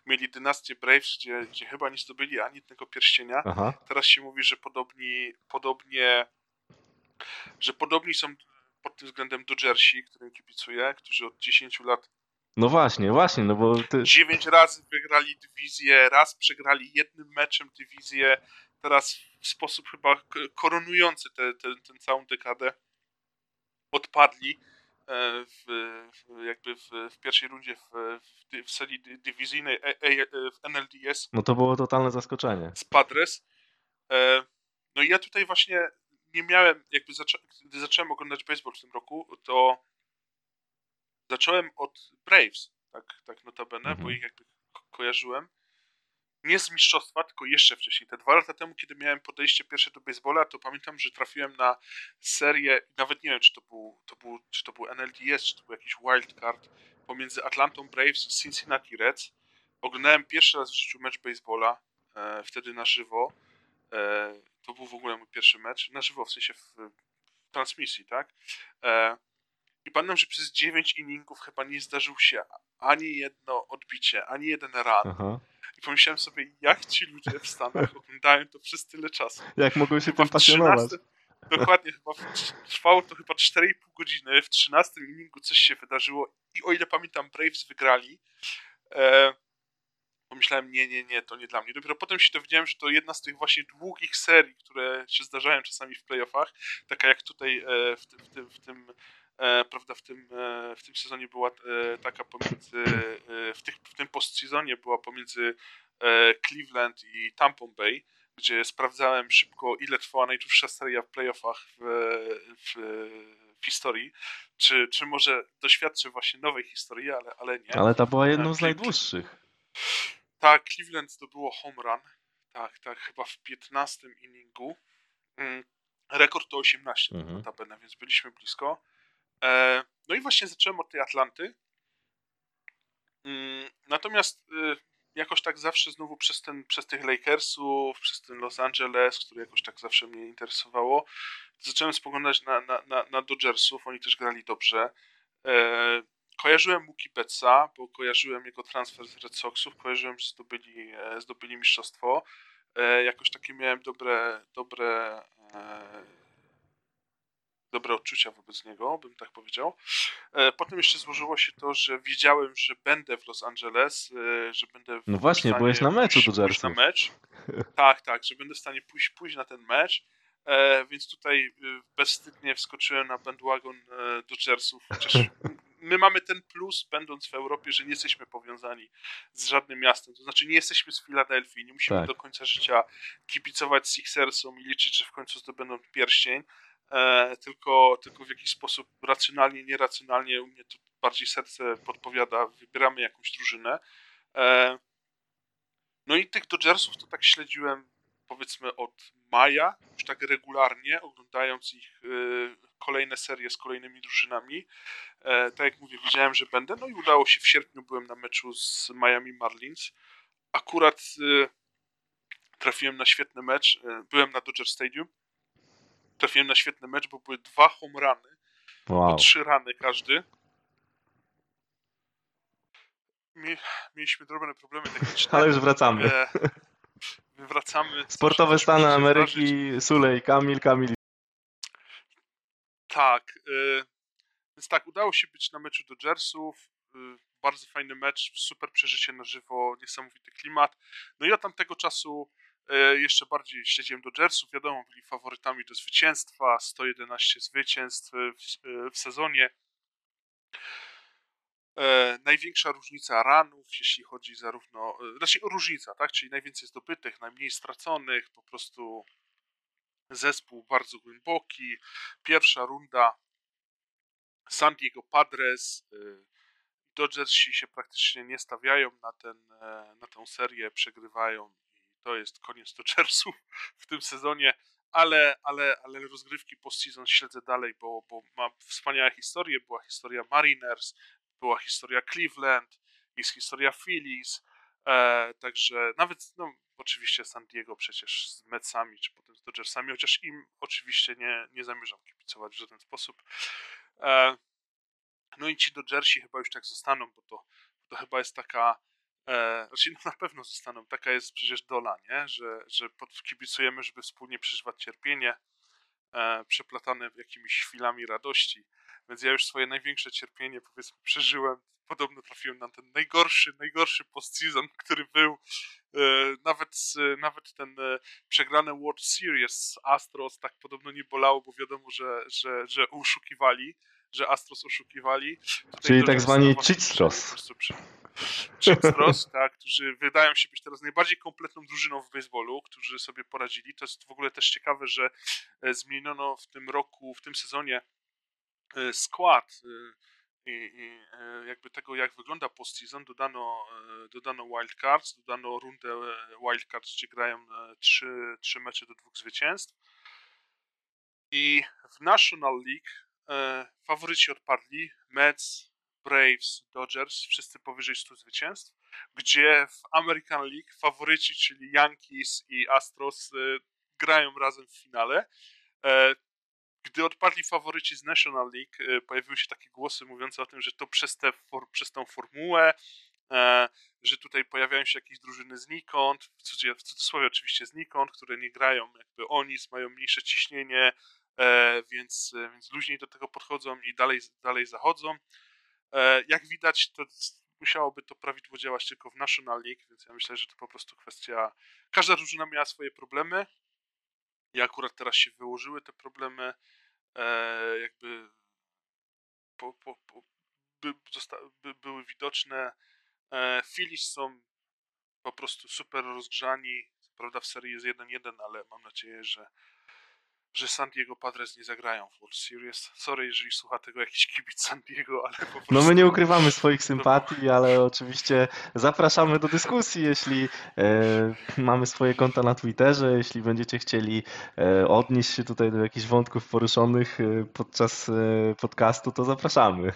Mieli dynastię Braves, gdzie, gdzie chyba nie zdobyli ani jednego pierścienia. Aha. Teraz się mówi, że podobni, podobnie że podobni są pod tym względem Dodgersi, którym kibicuję, którzy od 10 lat no właśnie, właśnie, no bo ty... 9 razy wygrali dywizję, raz przegrali jednym meczem dywizję, teraz w sposób chyba koronujący tę całą dekadę odpadli e, w, w, jakby w, w, pierwszej rundzie w, w, serii dywizyjnej e, e, w NLDS. No to było totalne zaskoczenie. Z Padres. No i ja tutaj właśnie nie miałem, jakby gdy zacząłem oglądać baseball w tym roku, to zacząłem od Braves, tak, tak notabene, mhm. bo ich jakby ko kojarzyłem. Nie z mistrzostwa, tylko jeszcze wcześniej. Te dwa lata temu, kiedy miałem podejście pierwsze do baseballa, to pamiętam, że trafiłem na serię, nawet nie wiem, czy to był, to był, czy to był NLDS, czy to był jakiś wildcard, pomiędzy Atlantą Braves i Cincinnati Reds. Oglądałem pierwszy raz w życiu mecz baseballa, e, wtedy na żywo. E, to był w ogóle mój pierwszy mecz, na żywo, w sensie w, w transmisji, tak? E, I pamiętam, że przez 9 inningów chyba nie zdarzył się ani jedno odbicie, ani jeden run. Aha. I pomyślałem sobie, jak ci ludzie w Stanach [LAUGHS] oglądają to przez tyle czasu. Jak mogą się chyba tym pasjonować. Dokładnie, chyba trwało to chyba 4,5 godziny. W 13 inningu coś się wydarzyło i o ile pamiętam, Braves wygrali. E, pomyślałem, nie, nie, nie, to nie dla mnie. Dopiero potem się dowiedziałem, że to jedna z tych właśnie długich serii, które się zdarzają czasami w playoffach, taka jak tutaj e, w tym, w tym, w tym e, prawda, w tym, e, w tym sezonie była taka pomiędzy, w, tych, w tym postsezonie była pomiędzy Cleveland i Tampa Bay, gdzie sprawdzałem szybko, ile trwała najdłuższa seria w playoffach w, w, w historii. Czy, czy może doświadczę właśnie nowej historii, ale, ale nie. Ale ta była jedną z najdłuższych. Tak, Cleveland to było home run. Tak, tak, chyba w 15 inningu. Mm, rekord to 18 mhm. notabene, więc byliśmy blisko. E, no i właśnie zacząłem od tej Atlanty. Mm, natomiast y, jakoś tak zawsze znowu przez, ten, przez tych Lakersów, przez ten Los Angeles, który jakoś tak zawsze mnie interesowało, zacząłem spoglądać na, na, na, na Dodgersów. Oni też grali dobrze. E, kojarzyłem Mookie Betsa, bo kojarzyłem jego transfer z Red Soxów, kojarzyłem, że zdobyli, e, zdobyli mistrzostwo. E, jakoś takie miałem dobre, dobre, e, dobre odczucia wobec niego, bym tak powiedział. Potem jeszcze złożyło się to, że wiedziałem, że będę w Los Angeles, że będę w No właśnie, byłeś na meczu pójść, pójść na mecz. [LAUGHS] Tak, tak, że będę w stanie pójść, pójść na ten mecz. więc tutaj bezwstydnie wskoczyłem na bandwagon Dodgersów, chociaż [LAUGHS] my mamy ten plus, będąc w Europie, że nie jesteśmy powiązani z żadnym miastem. To znaczy, nie jesteśmy z Filadelfii, nie musimy tak. do końca życia kibicować Sixersom i liczyć, że w końcu zdobędą pierścień. E, tylko, tylko w jakiś sposób racjonalnie, nieracjonalnie u mnie to bardziej serce podpowiada, wybieramy jakąś drużynę. No i tych Dodgersów to tak śledziłem powiedzmy od maja, już tak regularnie, oglądając ich kolejne serie z kolejnymi drużynami. Tak jak mówię, wiedziałem, że będę, no i udało się w sierpniu, byłem na meczu z Miami Marlins. Akurat trafiłem na świetny mecz, byłem na Dodger Stadium, trafiłem na świetny mecz, bo były dwa home runy, wow. po trzy rany każdy. Mieliśmy drobne problemy techniczne. [LAUGHS] Ale już wracamy. E, wracamy. Sportowe Stany Ameryki, Sulej, Kamil, Kamil. Tak. E, więc tak, udało się być na meczu Dodgersów. E, bardzo fajny mecz, super przeżycie na żywo, niesamowity klimat. No i od tamtego czasu E, jeszcze bardziej śledziłem Dodgersów, wiadomo, byli faworytami do zwycięstwa, 111 zwycięstw w, e, w sezonie. E, największa różnica ranów, jeśli chodzi zarówno, e, znaczy różnica, tak, czyli najwięcej zdobytych, najmniej straconych, po prostu zespół bardzo głęboki. Pierwsza runda San Diego Padres, e, Dodgersi się praktycznie nie stawiają na, ten, na tę serię, przegrywają to jest koniec Dodgersów [LAUGHS] w tym sezonie, ale, ale, ale rozgrywki postseason śledzę dalej, bo, bo ma wspaniałe historie. Była historia Mariners, była historia Cleveland, jest historia Phillies, e, także nawet, no, oczywiście San Diego przecież z Metsami, czy potem z Dodgersami, chociaż im oczywiście nie, nie zamierzam kibicować w żaden sposób. E, no i ci Dodgersi chyba już tak zostaną, bo to, to chyba jest taka E, znaczy, no na pewno zostaną. Taka jest przecież dola, nie? Że, że kibicujemy, żeby wspólnie przeżywać cierpienie, e, przeplatane jakimiś chwilami radości. Więc ja już swoje największe cierpienie, powiedzmy, przeżyłem. Podobno trafiłem na ten najgorszy, najgorszy postseason, który był. E, nawet, nawet ten e, przegrany World Series Astros tak podobno nie bolało, bo wiadomo, że, że, że oszukiwali, że Astros oszukiwali. Tutaj Czyli tak zwani cheatstros. Chickstros, [LAUGHS] tak, którzy wydają się być teraz najbardziej kompletną drużyną w baseballu, którzy sobie poradzili. To jest w ogóle też ciekawe, że e, zmieniono w tym roku, w tym sezonie skład e, i, i jakby tego, jak wygląda postseason, dodano, dodano wildcards, dodano rundę wildcards, gdzie grają trzy, trzy mecze do dwóch zwycięstw. I w National League faworyci odpadli. Mets, Braves, Dodgers, wszyscy powyżej 100 zwycięstw, gdzie w American League faworyci, czyli Yankees i Astros y, grają razem w finale. E, gdy odpadli faworyci z National League, y, pojawiły się takie głosy mówiące o tym, że to przez, tę for, przez tą formułę, e, że tutaj pojawiają się jakieś drużyny znikąd, w cudzysłowie oczywiście znikąd, które nie grają jakby oni, mają mniejsze ciśnienie, e, więc, więc luźniej do tego podchodzą i dalej, dalej zachodzą. E, jak widać, to musiałoby to prawidłowo działać tylko w National League, więc ja myślę, że to po prostu kwestia. Każda drużyna miała swoje problemy. I akurat teraz się wyłożyły te problemy. E, jakby po, po, po, by, by, były widoczne. E, są po prostu super rozgrzani. Prawda, w serii jest 1-1, ale mam nadzieję, że że San Diego Padres nie zagrają w World Series. Sorry, jeżeli słucha tego jakiś kibic San Diego, ale po prostu... No my nie ukrywamy swoich sympatii, ale oczywiście zapraszamy do dyskusji, jeśli e, mamy swoje konta na Twitterze, jeśli będziecie chcieli e, odnieść się tutaj do jakichś wątków poruszonych e, podczas e, podcastu, to zapraszamy.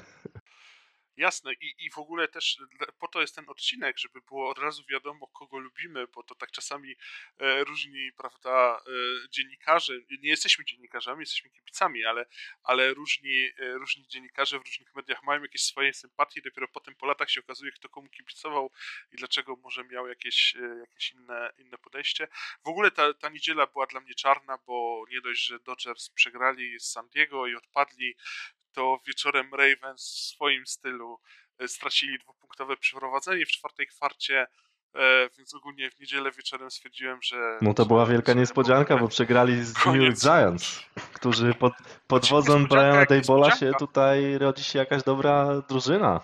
Jasne I, i w ogóle też po to jest ten odcinek, żeby było od razu wiadomo, kogo lubimy, bo to tak czasami e, różni, prawda, e, dziennikarze, nie jesteśmy dziennikarzami, jesteśmy kibicami, ale, ale różni, e, różni dziennikarze w różnych mediach mają jakieś swoje sympatie, dopiero potem po latach się okazuje, kto komu kibicował i dlaczego może miał jakieś, e, jakieś inne, inne podejście. W ogóle ta, ta niedziela była dla mnie czarna, bo nie dość, że Dodgers przegrali z San Diego i odpadli to wieczorem Ravens w swoim stylu e, stracili dwupunktowe przeprowadzenie w czwartej kwarcie, e, więc ogólnie w niedzielę wieczorem stwierdziłem, że... No to była wielka niespodzianka, bo przegrali z New York Giants, którzy pod, [LAUGHS] pod wodzą Briana Daybola się tutaj rodzi się jakaś dobra drużyna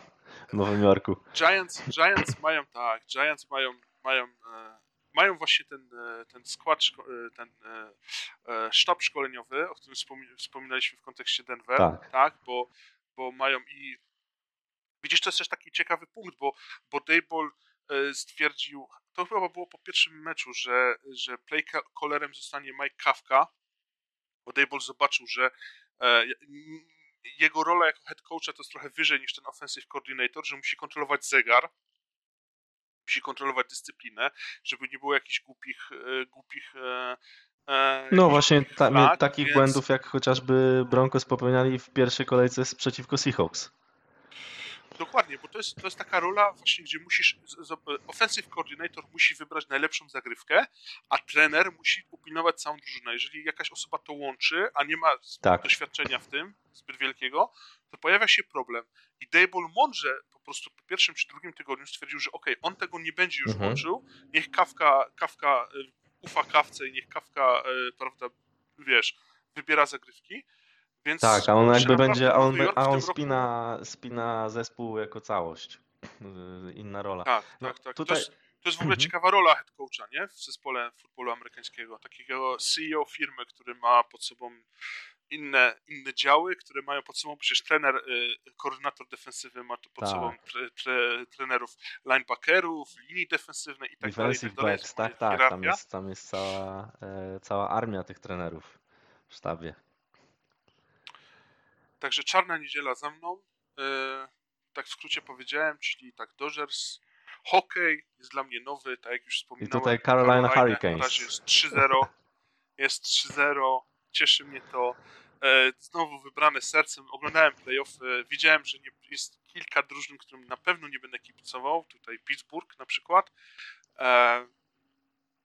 w Nowym Jorku. Giants, Giants mają tak, Giants mają, mają e, mają właśnie ten, e, ten skład, e, ten e, sztab szkoleniowy, o którym wspominaliśmy w kontekście Denver, tak, tak bo, bo mają i to jest też taki ciekawy punkt, bo, bo Dayball stwierdził, to chyba było po pierwszym meczu, że, że play callerem zostanie Mike Kafka, bo Dayball zobaczył, że jego rola jako head coacha to jest trochę wyżej niż ten offensive coordinator, że musi kontrolować zegar, musi kontrolować dyscyplinę, żeby nie było jakichś głupich, e, głupich e, e, no właśnie ta, flag, takich więc... błędów jak chociażby Broncos popełniali w pierwszej kolejce przeciwko Seahawks. Dokładnie, bo to jest, to jest taka rola właśnie, gdzie musisz, offensive coordinator musi wybrać najlepszą zagrywkę, a trener musi upilnować całą drużynę. Jeżeli jakaś osoba to łączy, a nie ma tak. doświadczenia w tym zbyt wielkiego, to pojawia się problem. I Dable mądrze po prostu po pierwszym czy drugim tygodniu stwierdził, że ok, on tego nie będzie już mhm. łączył, niech Kawka, Kawka y, ufa Kawce i niech Kawka, y, prawda, wiesz, wybiera zagrywki, więc tak, a on jakby będzie, a on, a on spina, spina zespół jako całość. Y, inna rola. Tak, no, tak, tak. Tutaj... To, jest, to jest w ogóle mhm. ciekawa rola head coacha, nie? W zespole futbolu amerykańskiego. Takiego CEO firmy, który ma pod sobą inne, inne działy, które mają pod sobą przecież trener, y, koordynator defensywy ma pod tak. sobą tre, tre, trenerów linebackerów, linii defensywnej i tak dalej. Tak, dalej. Tak, tak, tam jest, tam jest cała, e, cała armia tych trenerów w sztabie. Także czarna niedziela za mną. E, tak w skrócie powiedziałem, czyli tak Dodgers. Hokej jest dla mnie nowy, tak jak już wspominałem. I tutaj Carolina, Carolina Hurricanes. Na razie jest 3-0. Jest 3-0. Cieszy mnie to. E, znowu wybrane sercem. Oglądałem playoffy. Widziałem, że nie, jest kilka drużyn, którym na pewno nie będę kibicował. Tutaj Pittsburgh na przykład. E,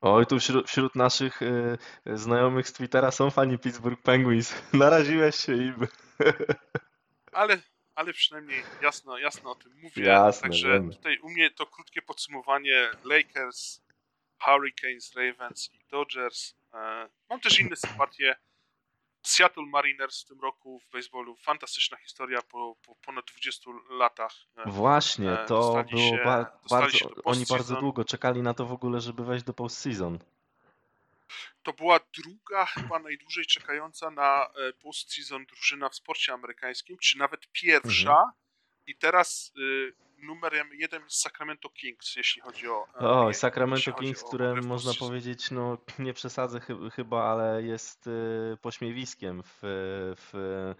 Oj, tu wśród, wśród naszych y, znajomych z Twittera są fani Pittsburgh Penguins. [LAUGHS] Naraziłeś się im. Ale, ale przynajmniej jasno, jasno o tym mówię. Jasne, Także wiem. tutaj u mnie to krótkie podsumowanie Lakers, Hurricanes, Ravens i Dodgers. E, mam też inne sympatie. Seattle Mariners w tym roku w baseballu. Fantastyczna historia po, po ponad 20 latach. E, Właśnie, to dostali było się, ba bardzo. Oni bardzo długo czekali na to w ogóle, żeby wejść do postseason. To była druga, chyba najdłużej czekająca na e, postseason drużyna w sporcie amerykańskim, czy nawet pierwsza. Mhm. I teraz y, numerem jeden jest Sacramento Kings, jeśli chodzi o. E, o, Sacramento Kings, które można powiedzieć, no nie przesadzę ch chyba, ale jest y, pośmiewiskiem w, w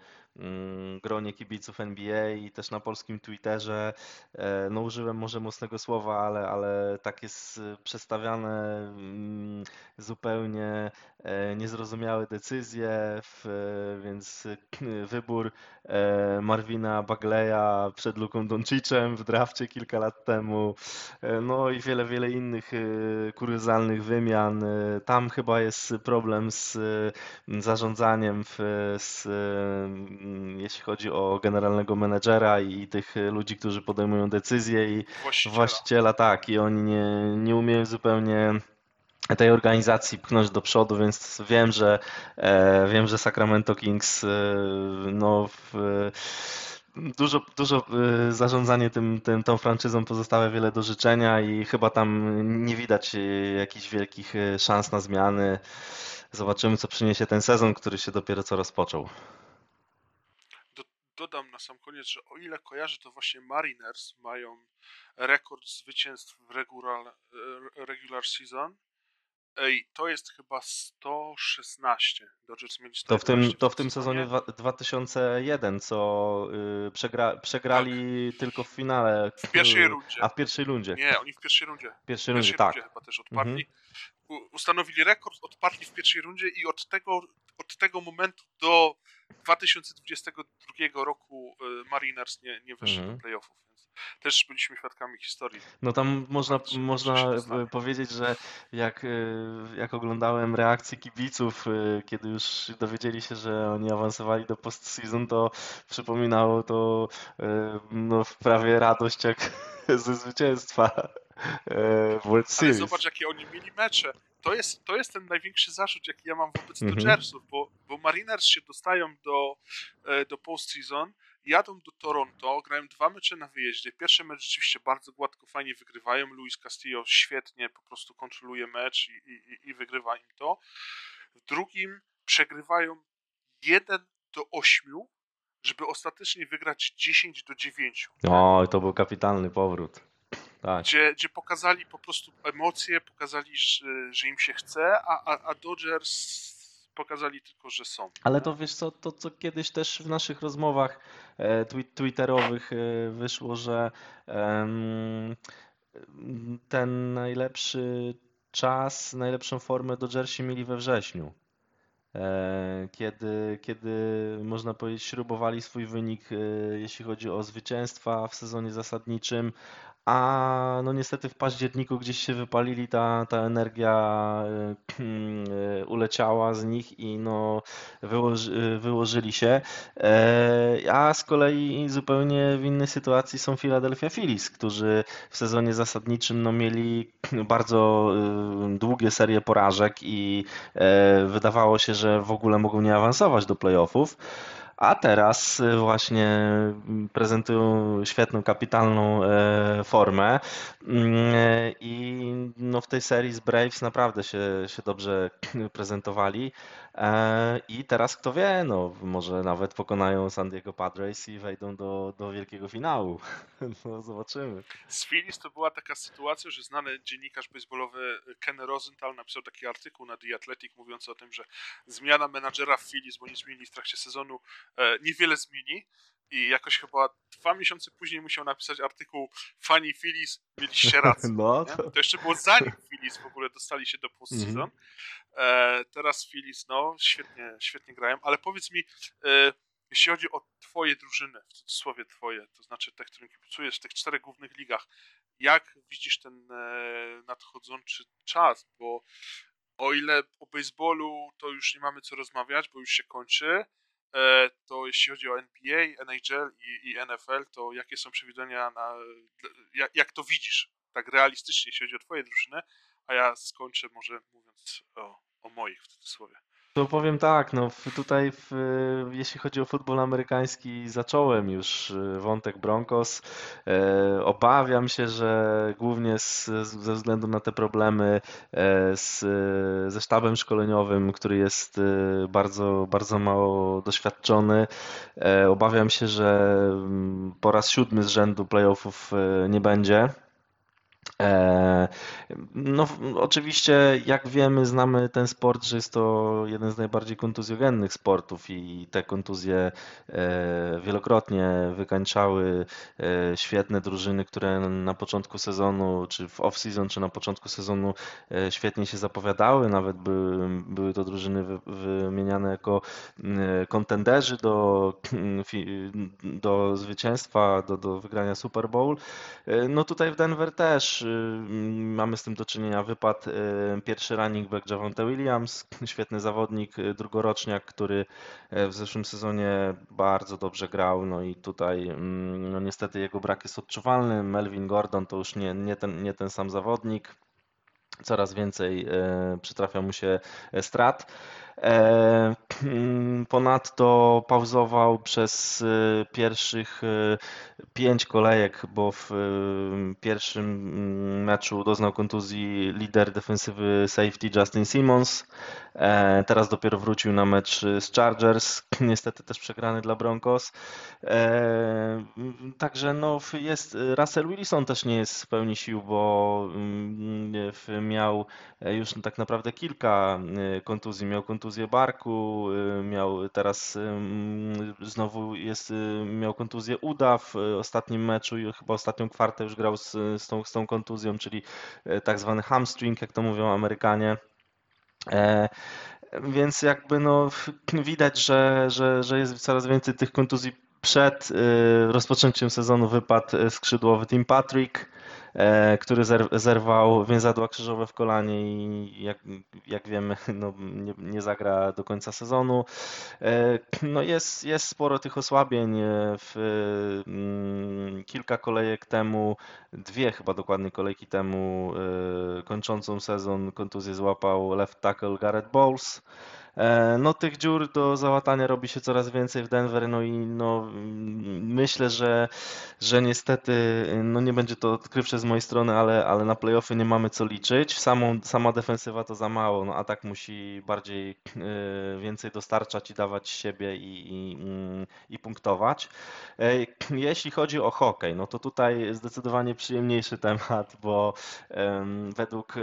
gronie kibiców NBA i też na polskim Twitterze. E, no użyłem może mocnego słowa, ale, ale tak jest e, przedstawiane mm, zupełnie e, niezrozumiałe decyzje, więc [CLEARS THROAT] wybór Marvina Bagleya przed Luką Doncicem w drafcie kilka lat temu, no i wiele, wiele innych kuriozalnych wymian. Tam chyba jest problem z zarządzaniem, z Mm, jeśli chodzi o generalnego menedżera i tych ludzi, którzy podejmują decyzje i właściciela, właściciela tak, i oni nie, nie umieją zupełnie tej organizacji pchnąć do przodu, więc wiem, że e, wiem, że Sacramento Kings e, no w, dużo, dużo e, zarządzanie tym, tym, tą franczyzą pozostawia wiele do życzenia i chyba tam nie widać jakichś wielkich szans na zmiany. Zobaczymy, co przyniesie ten sezon, który się dopiero co rozpoczął dodam na sam koniec, że o ile kojarzę, to właśnie Mariners mają rekord zwycięstw w regular, e, regular season. Ej, to jest chyba 116. Dodgers mieli 116 to w tym, to w tym sezonie 2001, co yy, przegra, przegrali tak. tylko w finale. W pierwszej rundzie. A w pierwszej rundzie. Nie, oni w pierwszej rundzie. W pierwszej rundzie, tak. Rundzie chyba też odpadli. Mhm. Ustanowili rekord, odpadli w pierwszej rundzie i od tego, od tego momentu do 2022 roku y, Mariners nie, nie weszli mhm. do playoffów, więc też byliśmy świadkami historii. No tam można, można powiedzieć, że jak, y, jak oglądałem reakcje kibiców, y, kiedy już dowiedzieli się, że oni awansowali do postseason, to przypominało to no, prawie radość jak [LAUGHS] ze zwycięstwa World Series. Ale zobacz, jakie oni mieli mecze to jest, to jest ten największy zarzut, jaki ja mam wobec mhm. Dodgersów, bo, bo Mariners się dostają do, e, do postseason, jadą do Toronto, grają dwa mecze na wyjeździe. Pierwszy mecz rzeczywiście bardzo gładko, fajnie wygrywają. Luis Castillo świetnie po prostu kontroluje mecz i, i, i wygrywa im to. W drugim przegrywają 1 do 8 żeby ostatecznie wygrać 10 do 9. O, to był kapitalny powrót. Tak. Gdzie, gdzie pokazali po prostu emocje, pokazali, że, że im się chce, a, a, a Dodgers pokazali tylko, że są. Ale to wiesz co, to co kiedyś też w naszych rozmowach e, twitterowych e, wyszło, że ten najlepszy czas, najlepszą formę Dodgersi mieli we wrześniu. E, kiedy, kiedy można powiedzieć śrubowali swój wynik, jeśli chodzi o zwycięstwa w sezonie zasadniczym, a no niestety w październiku gdzieś się wypalili, ta, ta energia e, [CLEARS THROAT] uleciała z nich i no wyłoży, wyłożyli się. E, a z kolei zupełnie w innej sytuacji są Philadelphia Phillies, którzy w sezonie zasadniczym no mieli [CLEARS THROAT] bardzo e, długie serie porażek i wydawało się, że w ogóle mogą nie awansować do playoffów. A teraz y, właśnie prezentują świetną, kapitalną e, formę mm, i no w tej serii z Braves naprawdę się, się dobrze [CLEARS THROAT] prezentowali. E, I teraz kto wie, no może nawet pokonają San Diego Padres i wejdą do, do wielkiego finału. [LAUGHS] No zobaczymy. Z Phillies to była taka sytuacja, że znany dziennikarz baseballowy Ken Rosenthal napisał taki artykuł na The Athletic mówiący o tym, że zmiana menadżera w Phillies, bo nie zmienili w trakcie sezonu, e, niewiele zmieni. I jakoś chyba dwa miesiące później musiał napisać artykuł Fani Phillies, mieliście rację. [LAUGHS] No, to... jeszcze było zanim Phillies w ogóle dostali się do postseason. Mm -hmm. E, teraz Phillies, no, świetnie, świetnie grają, ale powiedz mi, e, jeśli chodzi o twoje drużyny, w cudzysłowie twoje, to znaczy te, którym kibicujesz w tych czterech głównych ligach, jak widzisz ten e, nadchodzący czas, bo o ile o baseballu to już nie mamy co rozmawiać, bo już się kończy, to jeśli chodzi o NBA, NHL i, i, NFL, to jakie są przewidzenia, na, jak, jak to widzisz, tak realistycznie, jeśli chodzi o twoje drużyny, a ja skończę może mówiąc o, o moich w cudzysłowie. To powiem tak, no tutaj w, jeśli chodzi o futbol amerykański zacząłem już y, wątek Broncos. E, obawiam się, że głównie z, ze względu na te problemy e, z, ze sztabem szkoleniowym, który jest y, bardzo, bardzo mało doświadczony, e, obawiam się, że mm, po raz siódmy z rzędu playoffów nie będzie. E, no, oczywiście, jak wiemy, znamy ten sport, że jest to jeden z najbardziej kontuzjogennych sportów i te kontuzje e, wielokrotnie wykańczały e, świetne drużyny, które na początku sezonu, czy w off-season, czy na początku sezonu świetnie się zapowiadały. Nawet były, były to drużyny wymieniane jako kontenderzy do, do zwycięstwa, do, do wygrania Super Bowl. No tutaj w Denver też mamy z tym do czynienia. Wypadł y, pierwszy running back Javonte Williams, [LAUGHS] świetny zawodnik, y, drugoroczniak, który y, w zeszłym sezonie bardzo dobrze grał. No i tutaj mm, no niestety jego brak jest odczuwalny. Melvin Gordon to już nie, nie, ten, nie ten sam zawodnik. Coraz więcej przytrafia mu się strat. E, [CLEARS THROAT] ponadto pauzował przez pierwszych pięć kolejek, bo w pierwszym meczu doznał kontuzji lider defensywy safety Justin Simmons. Teraz dopiero wrócił na mecz z Chargers, [LAUGHS] niestety też przegrany dla Broncos. Także no jest, Russell Wilson też nie jest w pełni sił, bo miał już tak naprawdę kilka kontuzji. Miał kontuzję barku, miał teraz znowu jest, miał kontuzję uda w ostatnim meczu i chyba ostatnią kwartę już grał z, z, tą, z tą kontuzją, czyli tak zwany hamstring, jak to mówią Amerykanie. E, więc jakby no [LAUGHS] widać, że, że, że jest coraz więcej tych kontuzji przed rozpoczęciem sezonu wypadł skrzydłowy Tim Patrick. E, który zerwał więzadła krzyżowe w kolanie i jak, jak wiemy, [LAUGHS] no, nie, nie zagra do końca sezonu. E, no jest, jest sporo tych osłabień. E, w, mm, kilka kolejek temu, dwie chyba dokładnie kolejki temu, kończącą sezon kontuzję złapał left tackle Garrett Bowles. E, no tych dziur do załatania robi się coraz więcej w Denver, no i no, myślę, że, że niestety no nie będzie to odkrywcze z mojej strony, ale, ale na playoffy nie mamy co liczyć. Samą, sama defensywa to za mało, no atak musi bardziej y, więcej dostarczać i dawać siebie i, i, i punktować. E, jeśli chodzi o hokej, no to tutaj zdecydowanie przyjemniejszy temat, bo według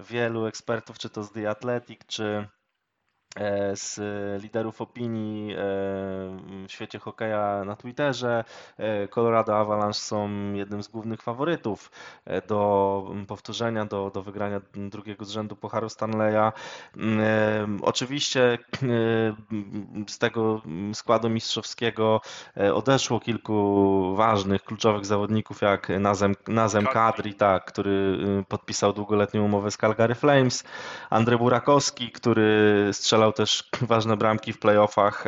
wielu ekspertów, czy to z The Athletic, czy E, z liderów opinii e, w świecie hokeja na Twitterze. E, Colorado Avalanche są jednym z głównych faworytów do powtórzenia, do, do wygrania drugiego z rzędu Pucharu Stanleya. Oczywiście z tego składu mistrzowskiego odeszło kilku ważnych, kluczowych zawodników, jak Nazem, Nazem Kadri, tak, który podpisał długoletnią umowę z Calgary Flames, Andrzej Burakowski, który strzelał strzelał też [LAUGHS] ważne bramki w playoffach,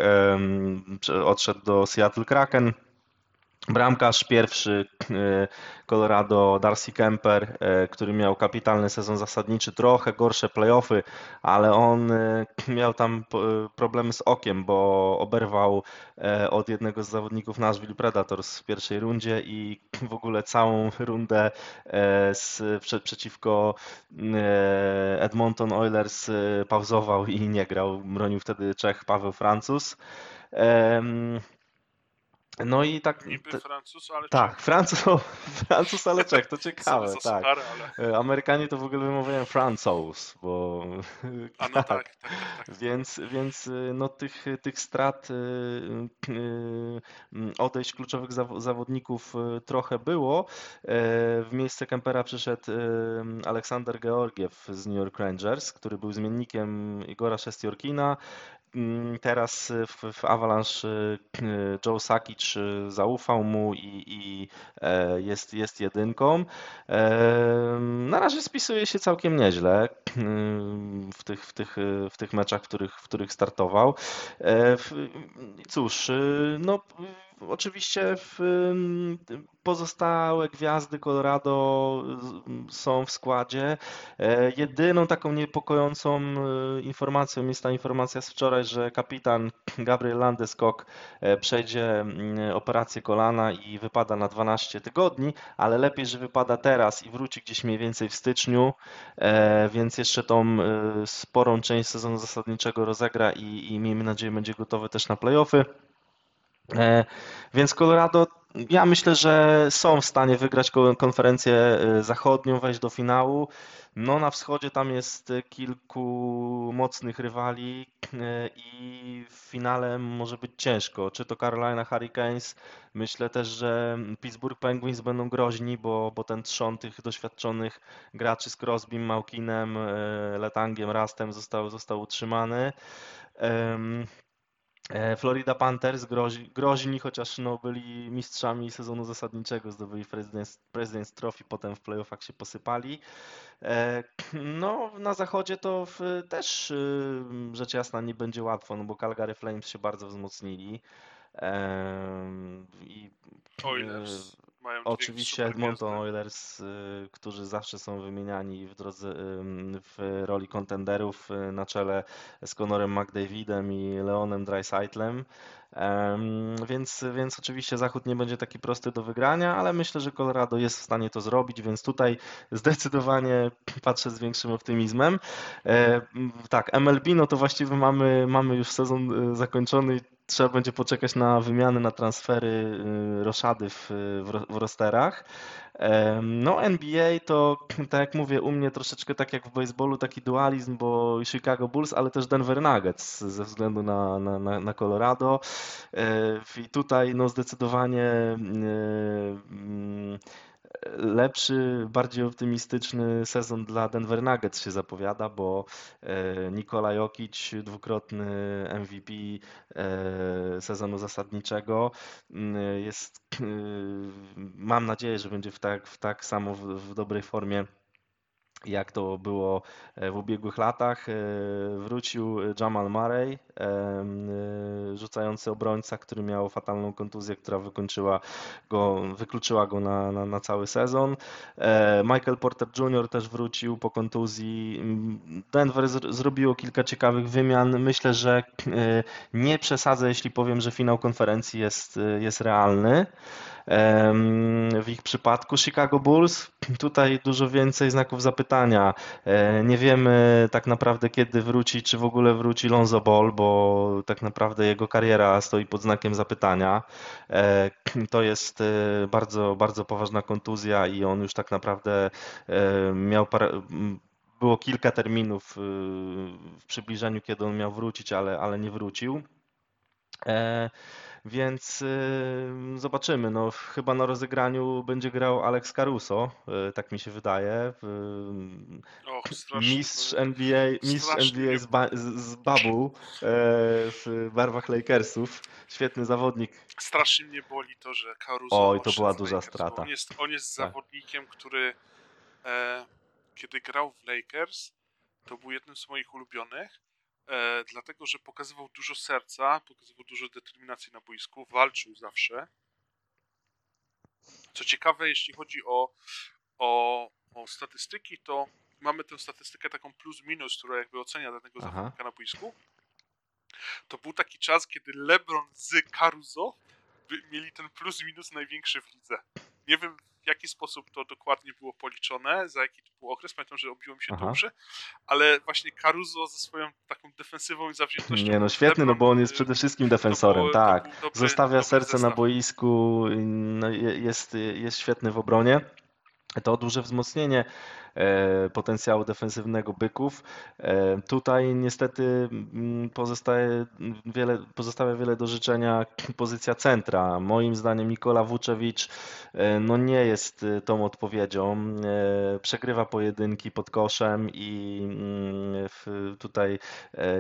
odszedł do Seattle Kraken. Bramkarz pierwszy e, Colorado Darcy Kemper, e, który miał kapitalny sezon zasadniczy, trochę gorsze playoffy, ale on e, miał tam problemy z okiem, bo oberwał od jednego z zawodników Nashville Predators w pierwszej rundzie i w ogóle całą rundę z, przeciwko Edmonton Oilers pauzował i nie grał. Bronił wtedy Czech Paweł Francuz. No i tak. Niby Francuz, ale Tak, Czech. Francuz, [LAUGHS] Francuz, ale Czech, to ciekawe, tak. suchary, ale... E, Amerykanie to w ogóle wymawiają Francouz, bo [LAUGHS] A no [LAUGHS] tak, tak, tak. tak. więc, więc y, no tych, tych strat, y, odejść kluczowych zaw- zawodników trochę było. E, w miejsce Kempera przyszedł Aleksander Georgiew z New York Rangers, który był zmiennikiem Igora Szestiorkina. Mm, teraz w, w Avalanche y, Joe Sakic y, zaufał mu i, i e, jest, jest jedynką. E, na razie spisuje się całkiem nieźle y, w tych, w tych, w tych meczach, w których, w których startował. E, cóż, no Oczywiście pozostałe gwiazdy Colorado są w składzie. E, jedyną taką niepokojącą e, informacją jest ta informacja z wczoraj, że kapitan Gabriel Landeskog e, przejdzie operację kolana i wypada na 12 tygodni, ale lepiej, że wypada teraz i wróci gdzieś mniej więcej w styczniu, więc jeszcze tą sporą część sezonu zasadniczego rozegra i, i miejmy nadzieję będzie gotowy też na playoffy. E, więc Colorado, ja myślę, że są w stanie wygrać konferencję e, zachodnią, wejść do finału. No na wschodzie tam jest kilku mocnych rywali e, i w finale może być ciężko. Czy to Carolina Hurricanes, myślę też, że Pittsburgh Penguins będą groźni, bo, bo ten trzon tych doświadczonych graczy z Crosbym, Małkinem, Letangiem, Rastem został, został utrzymany. E, Florida Panthers grozi, groźni, chociaż no, byli mistrzami sezonu zasadniczego, zdobyli President's, President's Trophy, potem w playoffach się posypali. E, no, na zachodzie to w, też y, rzecz jasna nie będzie łatwo, no bo Calgary Flames się bardzo wzmocnili. I, Oilers. Mają Oczywiście Edmonton Oilers, y, którzy zawsze są wymieniani w drodze w roli kontenderów y, na czele z Conorem McDavidem i Leonem Dreisaitlem. Więc, więc oczywiście Zachód nie będzie taki prosty do wygrania, ale myślę, że Colorado jest w stanie to zrobić, więc tutaj zdecydowanie [CLEARS THROAT] patrzę z większym optymizmem. E, tak, MLB, no to właściwie mamy, mamy już sezon y, zakończony trzeba będzie poczekać na wymiany, na transfery y, roszady w, w rosterach. No NBA to, tak jak mówię, u mnie troszeczkę tak jak w baseballu taki dualizm, bo Chicago Bulls, ale też Denver Nuggets ze względu na, na, na Colorado. E, I tutaj no zdecydowanie e, mm, lepszy, bardziej optymistyczny sezon dla Denver Nuggets się zapowiada, bo e, Nikola Jokic, dwukrotny MVP e, sezonu zasadniczego, jest, mam nadzieję, że będzie w tak, w tak samo w, w dobrej formie jak to było e, w ubiegłych latach. E, wrócił Jamal Murray, e, rzucający obrońca, który miał fatalną kontuzję, która wykończyła go, wykluczyła go na, na, na cały sezon. Michael Porter Jr. też wrócił po kontuzji. Denver zrobiło kilka ciekawych wymian. Myślę, że nie przesadzę, jeśli powiem, że finał konferencji jest, jest realny w ich przypadku. Chicago Bulls, tutaj dużo więcej znaków zapytania. E, nie wiemy tak naprawdę kiedy wróci, czy w ogóle wróci Lonzo Ball, bo tak naprawdę jego kariera stoi pod znakiem zapytania. E, to jest e, bardzo, bardzo poważna kontuzja i on już tak naprawdę miał parę, było kilka terminów w przybliżeniu, kiedy on miał wrócić, ale, ale nie wrócił. Więc y, zobaczymy. No, chyba na rozegraniu będzie grał Alex Caruso, y, tak mi się wydaje. Och, mistrz NBA, mistrz NBA z, ba, z Babu e, w barwach Lakersów. Świetny zawodnik. Strasznie mnie boli to, że Caruso. Oj, to była duża Lakers, strata. On jest, on jest tak. zawodnikiem, który e, kiedy grał w Lakers, to był jednym z moich ulubionych e, dlatego że pokazywał dużo serca, pokazywał dużo determinacji na boisku, walczył zawsze. Co ciekawe, jeśli chodzi o, o, o statystyki, to mamy tę statystykę taką plus-minus, która jakby ocenia danego Aha. zawodnika na boisku. To był taki czas, kiedy LeBron z Caruso mieli ten plus-minus największy w lidze. Nie wiem, w jaki sposób to dokładnie było policzone, za jaki to był okres. Pamiętam, że obiło mi się Aha. dobrze, ale właśnie Caruso ze swoją taką defensywą i zawziętością. Nie, no świetny, no bo on jest przede wszystkim defensorem, było, tak. Dobry, Zostawia serce zestaw. na boisku, no, jest, jest świetny w obronie. To duże wzmocnienie E, potencjału defensywnego byków. E, tutaj niestety mm, pozostaje wiele, pozostawia wiele do życzenia [CLEARS THROAT] pozycja centra. Moim zdaniem Nikola Vucevic e, no nie jest tą odpowiedzią. Przegrywa pojedynki pod koszem i mm, tutaj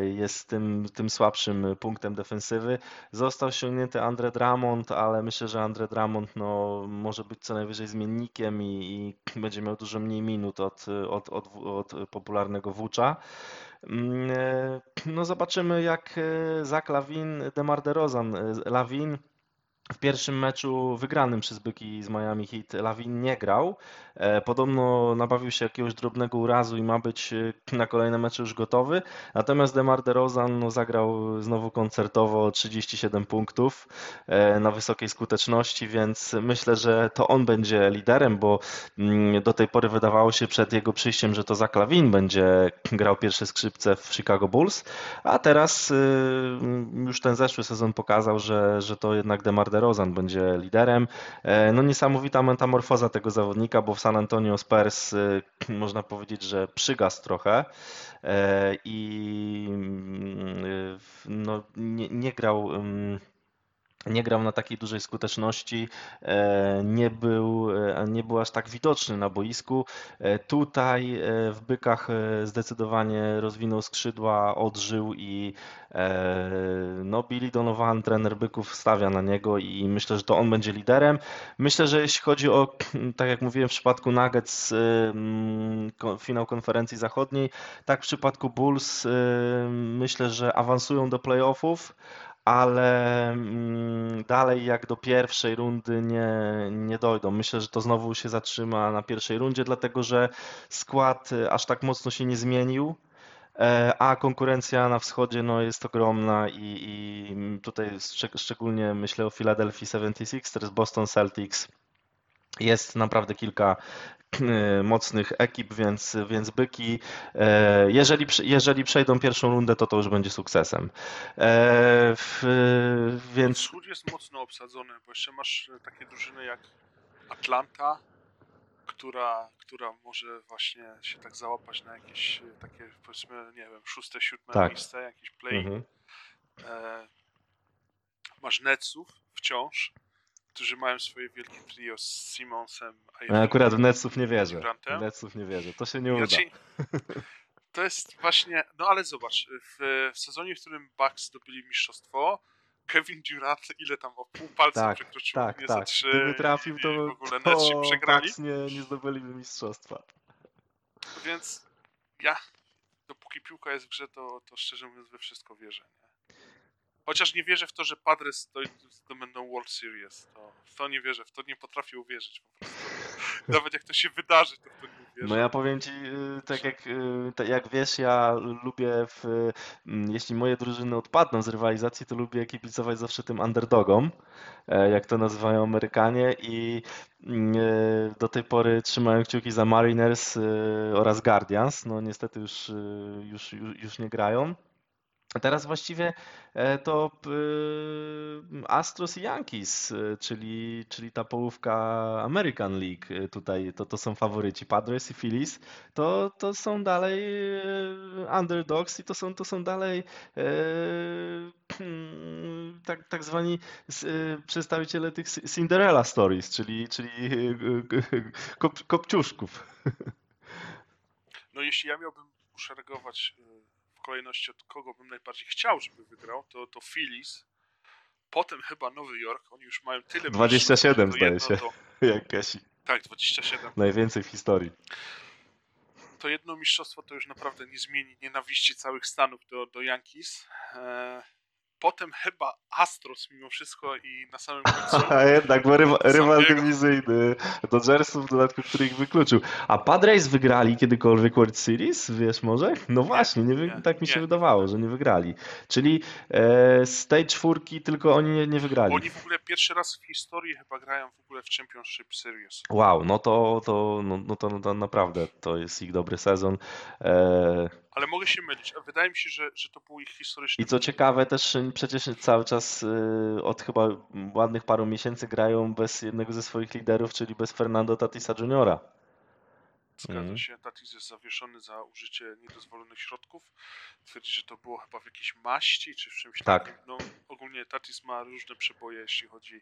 jest tym, tym słabszym punktem defensywy. Został ściągnięty Andre Drummond, ale myślę, że Andre Drummond no, może być co najwyżej zmiennikiem i, i [CLEARS THROAT] będzie miał dużo mniej minut od, od, od, od popularnego Wucza. Mm, e, no zobaczymy jak e, Zach Lawin, Demar DeRozan, e, Lawin w pierwszym meczu wygranym przez Byki z Miami Heat Lawin nie grał. E, podobno nabawił się jakiegoś drobnego urazu i ma być e, na kolejne mecze już gotowy. Natomiast DeMar DeRozan no, zagrał znowu koncertowo 37 punktów e, na wysokiej skuteczności, więc myślę, że to on będzie liderem, bo mm, do tej pory wydawało się przed jego przyjściem, że to Zach Lawin będzie grał pierwsze skrzypce w Chicago Bulls, a teraz już ten zeszły sezon pokazał, że, że to jednak DeMar DeRozan będzie liderem. E, no niesamowita metamorfoza tego zawodnika, bo w San Antonio Spurs e, [CLEARS THROAT] można powiedzieć, że przygasł trochę e, i mm, no, nie, nie grał nie grał na takiej dużej skuteczności, e, nie był, e, nie był aż tak widoczny na boisku. E, tutaj w Bykach zdecydowanie rozwinął skrzydła, odżył i no Billy Donovan, trener Byków stawia na niego i myślę, że to on będzie liderem. Myślę, że jeśli chodzi o, [CLEARS THROAT] tak jak mówiłem w przypadku Nuggets, finał konferencji zachodniej, tak w przypadku Bulls myślę, że awansują do playoffów, ale mm, dalej jak do pierwszej rundy nie, nie dojdą. Myślę, że to znowu się zatrzyma na pierwszej rundzie, dlatego że skład y, aż tak mocno się nie zmienił. E, a konkurencja na wschodzie no, jest ogromna i, i tutaj szczególnie myślę o Philadelphia 76ers, Boston Celtics. Jest naprawdę kilka, E, mocnych ekip, więc, więc byki, e, jeżeli, jeżeli przejdą pierwszą rundę, to to już będzie sukcesem. E, więc... Wschód jest mocno obsadzony, bo jeszcze masz takie drużyny jak Atlanta, która, która może właśnie się tak załapać na jakieś takie powiedzmy, nie wiem, szóste, siódme tak. miejsce, jakiś play. Mhm. Masz Netsów wciąż, którzy mają swoje wielkie trio z Simonsem. A akurat w Netsów nie wierzę. W Netsów nie wierzę. To się nie uda. [LAUGHS] To jest właśnie, no ale zobacz, w, w sezonie, w którym Bucks zdobyli mistrzostwo, Kevin Durant ile tam o pół palca tak, przekroczył tak, nie tak. za trzy Gdyby trafił, to, w ogóle to przegrali. Bucks nie, nie zdobyliby mistrzostwa. Więc ja, dopóki piłka jest w grze, to, to szczerze mówiąc we wszystko wierzę. Nie? Chociaż nie wierzę w to, że Padres to, będą World Series. To, to nie wierzę, w to nie potrafię uwierzyć po prostu. [LAUGHS] Nawet jak to się wydarzy, to w to nie wierzę. No ja powiem ci, y, tak jak, y, tak jak wiesz, ja lubię, w, mm, jeśli moje drużyny odpadną z rywalizacji, to lubię kibicować zawsze tym underdogom, e, jak to nazywają Amerykanie i mm, e, do tej pory trzymałem kciuki za Mariners oraz Guardians, no niestety już, już, już, już nie grają. A teraz właściwie e, to e, Astros i Yankees, e, czyli, czyli ta połówka American League tutaj, to, to są faworyci. Padres i Phillies to, to są dalej underdogs i to są, to są dalej [CLEARS THROAT] tak, tak zwani przedstawiciele tych Cinderella Stories, czyli, czyli kop, kopciuszków. [LAUGHS] No jeśli ja miałbym uszeregować kolejności od kogo bym najbardziej chciał, żeby wygrał, to, to Phillies. Potem chyba Nowy Jork. Oni już mają tyle 27 zdaje się, to... [LAUGHS] jak Kesi. Tak, 27. Najwięcej w historii. To jedno mistrzostwo to już naprawdę nie zmieni nienawiści całych Stanów do, do Yankees. Eee, potem chyba Astros mimo wszystko i na samym końcu. [LAUGHS] A jednak, bo rywa, rywal dywizyjny Dodgersów w dodatku, który ich wykluczył. A Padres wygrali kiedykolwiek World Series, wiesz może? No właśnie, nie, nie, tak mi się nie, wydawało, że nie wygrali. Czyli e, z tej czwórki tylko oni nie, nie wygrali. Oni w ogóle pierwszy raz w historii chyba grają w ogóle w Championship Series. Wow, no to, to, no, no to, no to naprawdę to jest ich dobry sezon. E, ale mogę się mylić. Wydaje mi się, że, że to był ich historyczny. I co ciekawe, też przecież cały czas y, od chyba ładnych paru miesięcy grają bez jednego ze swoich liderów, czyli bez Fernando Tatisa Juniora. Zgadza mm. się, Tatis jest zawieszony za użycie niedozwolonych środków. Twierdzi, że to było chyba w jakiejś maści czy w czymś tak. takim. No, ogólnie Tatis ma różne przeboje, jeśli chodzi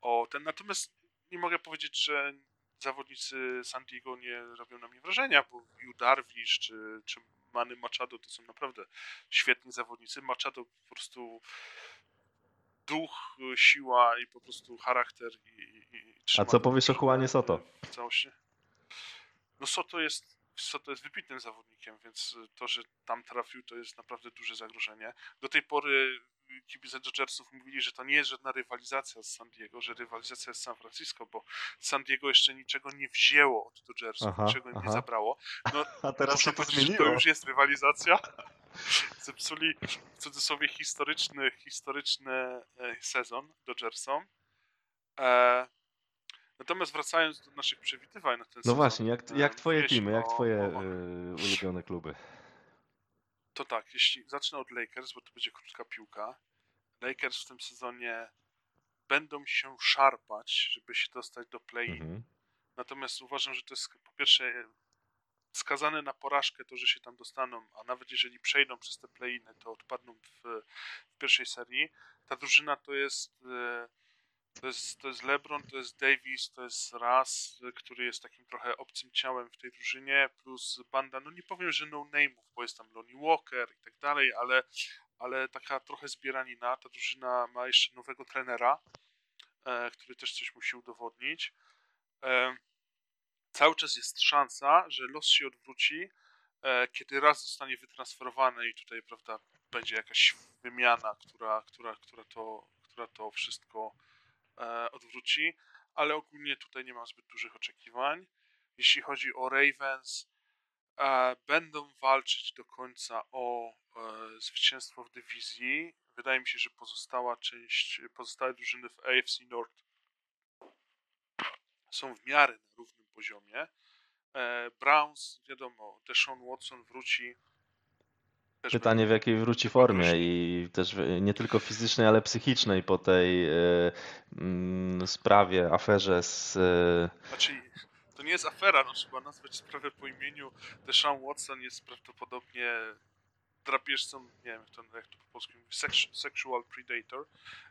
o ten. Natomiast nie mogę powiedzieć, że zawodnicy San Diego nie robią na mnie wrażenia, bo Yu Darvish czy, czy Manny Machado to są naprawdę świetni zawodnicy. Machado po prostu duch, siła i po prostu charakter i, i, A co powiesz o Juanie Soto? Całości. No Soto jest, Soto jest wybitnym zawodnikiem, więc to, że tam trafił, to jest naprawdę duże zagrożenie. Do tej pory kibice Dodgersów mówili, że to nie jest żadna rywalizacja z San Diego, że rywalizacja z San Francisco, bo San Diego jeszcze niczego nie wzięło od Dodgersów, aha, niczego im nie zabrało. No, [LAUGHS] A teraz się to zmieniło. To już jest rywalizacja. [LAUGHS] Zepsuli w cudzysłowie historyczny, historyczny e, sezon Dodgersom. E, natomiast wracając do naszych przewidywań na ten no sezon. No właśnie, jak, jak twoje teamy, jak twoje o, o, ulubione kluby? To tak, jeśli zacznę od Lakers, bo to będzie krótka piłka. Lakers w tym sezonie będą się szarpać, żeby się dostać do play mhm. Natomiast uważam, że to jest po pierwsze skazane na porażkę to, że się tam dostaną, a nawet jeżeli przejdą przez te play to odpadną w, w, pierwszej serii. Ta drużyna to jest e, to jest, to jest LeBron, to jest Davis, to jest Raz, który jest takim trochę obcym ciałem w tej drużynie, plus banda, no nie powiem, że no name'ów, bo jest tam Lonnie Walker i tak dalej, ale, ale taka trochę zbieranina. Ta drużyna ma jeszcze nowego trenera, e, który też coś musi udowodnić. E, cały czas jest szansa, że los się odwróci, e, kiedy raz zostanie wytransferowany i tutaj, prawda, będzie jakaś wymiana, która, która, która, to, która to wszystko odwróci, ale ogólnie tutaj nie mam zbyt dużych oczekiwań. Jeśli chodzi o Ravens, e, będą walczyć do końca o e, zwycięstwo w dywizji. Wydaje mi się, że pozostała część, pozostałe drużyny w AFC North są w miarę na równym poziomie. Browns, wiadomo, Deshaun Watson wróci Pytanie, w jakiej wróci formie i też nie tylko fizycznej, ale psychicznej po tej e, mm, sprawie, aferze z... E, znaczy, to nie jest afera, no trzeba nazwać sprawę po imieniu. Deshaun Watson jest prawdopodobnie drapieżcą, nie wiem jak to, jak to po polsku mówi, sexual predator,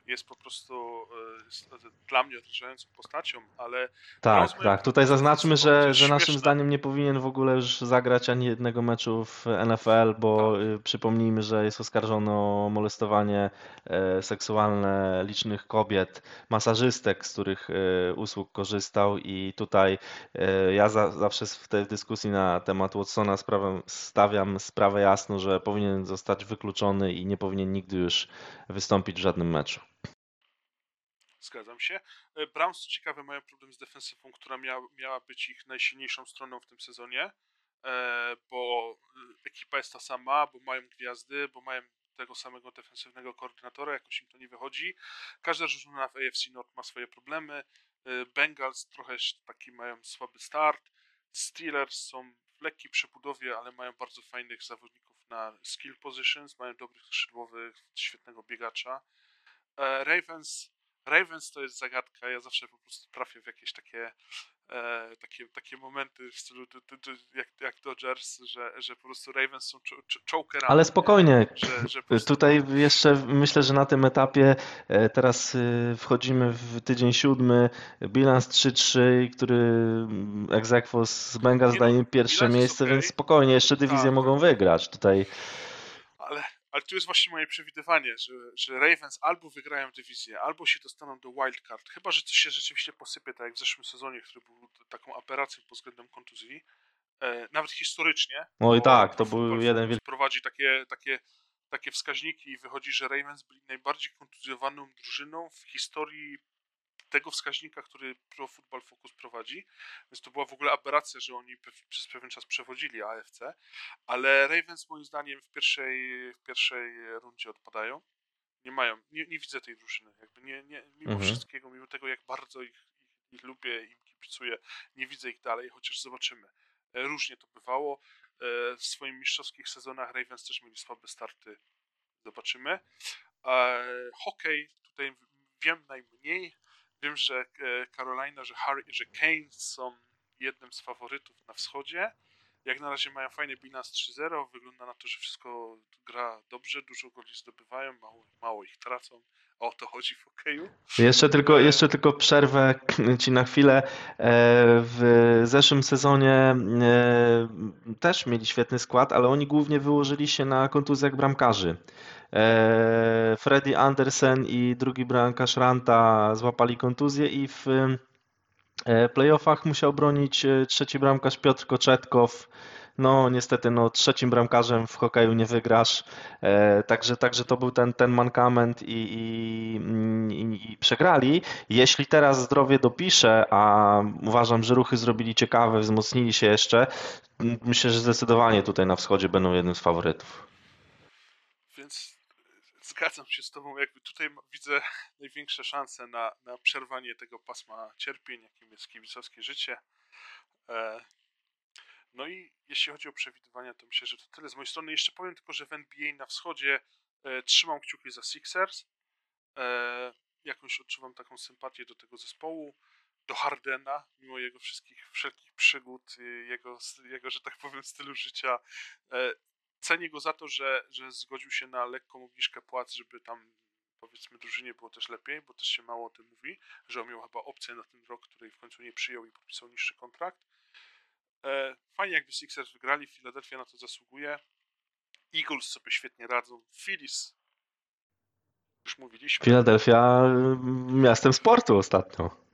jest po prostu jest dla mnie odrażającą postacią, ale... Tak, tak. Tutaj zaznaczmy, że, że naszym zdaniem nie powinien w ogóle już zagrać ani jednego meczu w NFL, bo tak. przypomnijmy, że jest oskarżony o molestowanie e, seksualne licznych kobiet, masażystek, z których e, usług korzystał i tutaj e, ja za, zawsze w tej dyskusji na temat Watsona sprawę, stawiam sprawę jasno, że powinien zostać wykluczony i nie powinien nigdy już wystąpić w żadnym meczu. Zgadzam się. E, Browns, co ciekawe, mają problem z defensywą, która miała, miała być ich najsilniejszą stroną w tym sezonie, e, bo e, ekipa jest ta sama, bo mają gwiazdy, bo mają tego samego defensywnego koordynatora, jakoś im to nie wychodzi. Każda drużyna w AFC North ma swoje problemy. Bengals trochę taki mają słaby start. Steelers są w lekkiej przebudowie, ale mają bardzo fajnych zawodników na skill positions, mają dobrych skrzydłowych, świetnego biegacza. Ravens Ravens to jest zagadka. Ja zawsze po prostu trafię w jakieś takie, e, takie, takie momenty w stylu jak, jak Dodgers, że, że po prostu Ravens są chokerami. Ale spokojnie. Że, że prostu... Tutaj jeszcze myślę, że na tym etapie e, teraz e, wchodzimy w tydzień siódmy, bilans 3-3, który mm, Exequo z Bengals daje pierwsze miejsce, okay. więc spokojnie, jeszcze dywizję tak. mogą wygrać. Tutaj ale tu jest właśnie moje przewidywanie, że, że Ravens albo wygrają dywizję, albo się dostaną do wildcard, chyba że coś się rzeczywiście posypie, tak jak w zeszłym sezonie, który był taką operacją pod względem kontuzji, e, nawet historycznie. No i tak, to był jeden wielki... Prowadzi takie, takie, takie wskaźniki i wychodzi, że Ravens byli najbardziej kontuzjowaną drużyną w historii tego wskaźnika, który Pro Football Focus prowadzi, więc to była w ogóle aberracja, że oni przez pewien czas przewodzili AFC, ale Ravens moim zdaniem w pierwszej, w pierwszej rundzie odpadają. Nie mają, nie, nie widzę tej drużyny. Jakby nie, nie, mimo mhm. wszystkiego, mimo tego, jak bardzo ich, ich, ich lubię, im kibicuję, nie widzę ich dalej, chociaż zobaczymy. E, różnie to bywało. E, w swoich mistrzowskich sezonach Ravens też mieli słabe starty. Zobaczymy. E, hokej tutaj wiem najmniej. Wiem, że e, Carolina, że, Harry, że Kane są jednym z faworytów na wschodzie. Jak na razie mają fajny bilans 3-0. Wygląda na to, że wszystko gra dobrze, dużo goli zdobywają, mało, mało ich tracą. O to chodzi w hokeju. Jeszcze tylko, e, jeszcze tylko przerwę ci na chwilę. E, w zeszłym sezonie też mieli świetny skład, ale oni głównie wyłożyli się na kontuzjach bramkarzy. E, Freddy Andersen i drugi bramkarz Ranta złapali kontuzję i w e, playoffach musiał bronić e, trzeci bramkarz Piotr Koczetkow. No niestety no, trzecim bramkarzem w hokeju nie wygrasz, także, także to był ten, ten mankament i, i, i, i, przegrali. Jeśli teraz zdrowie dopisze, a uważam, że ruchy zrobili ciekawe, wzmocnili się jeszcze, myślę, że zdecydowanie tutaj na wschodzie będą jednym z faworytów. Zgadzam się z Tobą, jakby tutaj widzę [LAUGHS] największe szanse na, na przerwanie tego pasma cierpień, jakim jest kibicowskie życie. E, no i jeśli chodzi o przewidywania, to myślę, że to tyle z mojej strony. Jeszcze powiem tylko, że w NBA na wschodzie e, trzymam kciuki za Sixers. E, jakoś odczuwam taką sympatię do tego zespołu, do Hardena, mimo jego wszystkich wszelkich przygód, jego, jego że tak powiem, stylu życia cenię go za to, że, że zgodził się na lekką obniżkę płac, żeby tam powiedzmy drużynie było też lepiej, bo też się mało o tym mówi, że on miał chyba opcję na ten rok, której w końcu nie przyjął i podpisał niższy kontrakt. E, fajnie jakby Sixers wygrali, Philadelphia na to zasługuje. Eagles sobie świetnie radzą. Phillies już mówiliśmy. Philadelphia miastem sportu ostatnio.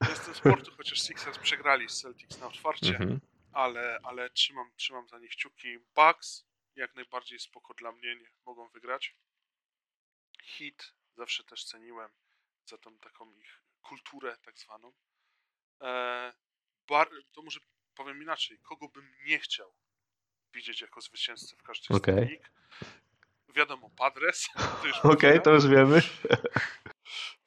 Miastem sportu, chociaż Sixers przegrali z Celtics na otwarcie. Mhm ale, ale trzymam, trzymam za nich kciuki. Bucks jak najbardziej spoko dla mnie, nie mogą wygrać. Hit zawsze też ceniłem za tą taką ich kulturę tak zwaną. E, bar, to może powiem inaczej, kogo bym nie chciał widzieć jako zwycięzcę w okay. z lig. Wiadomo, Padres. [LAUGHS] Okej, okay, to już wiemy.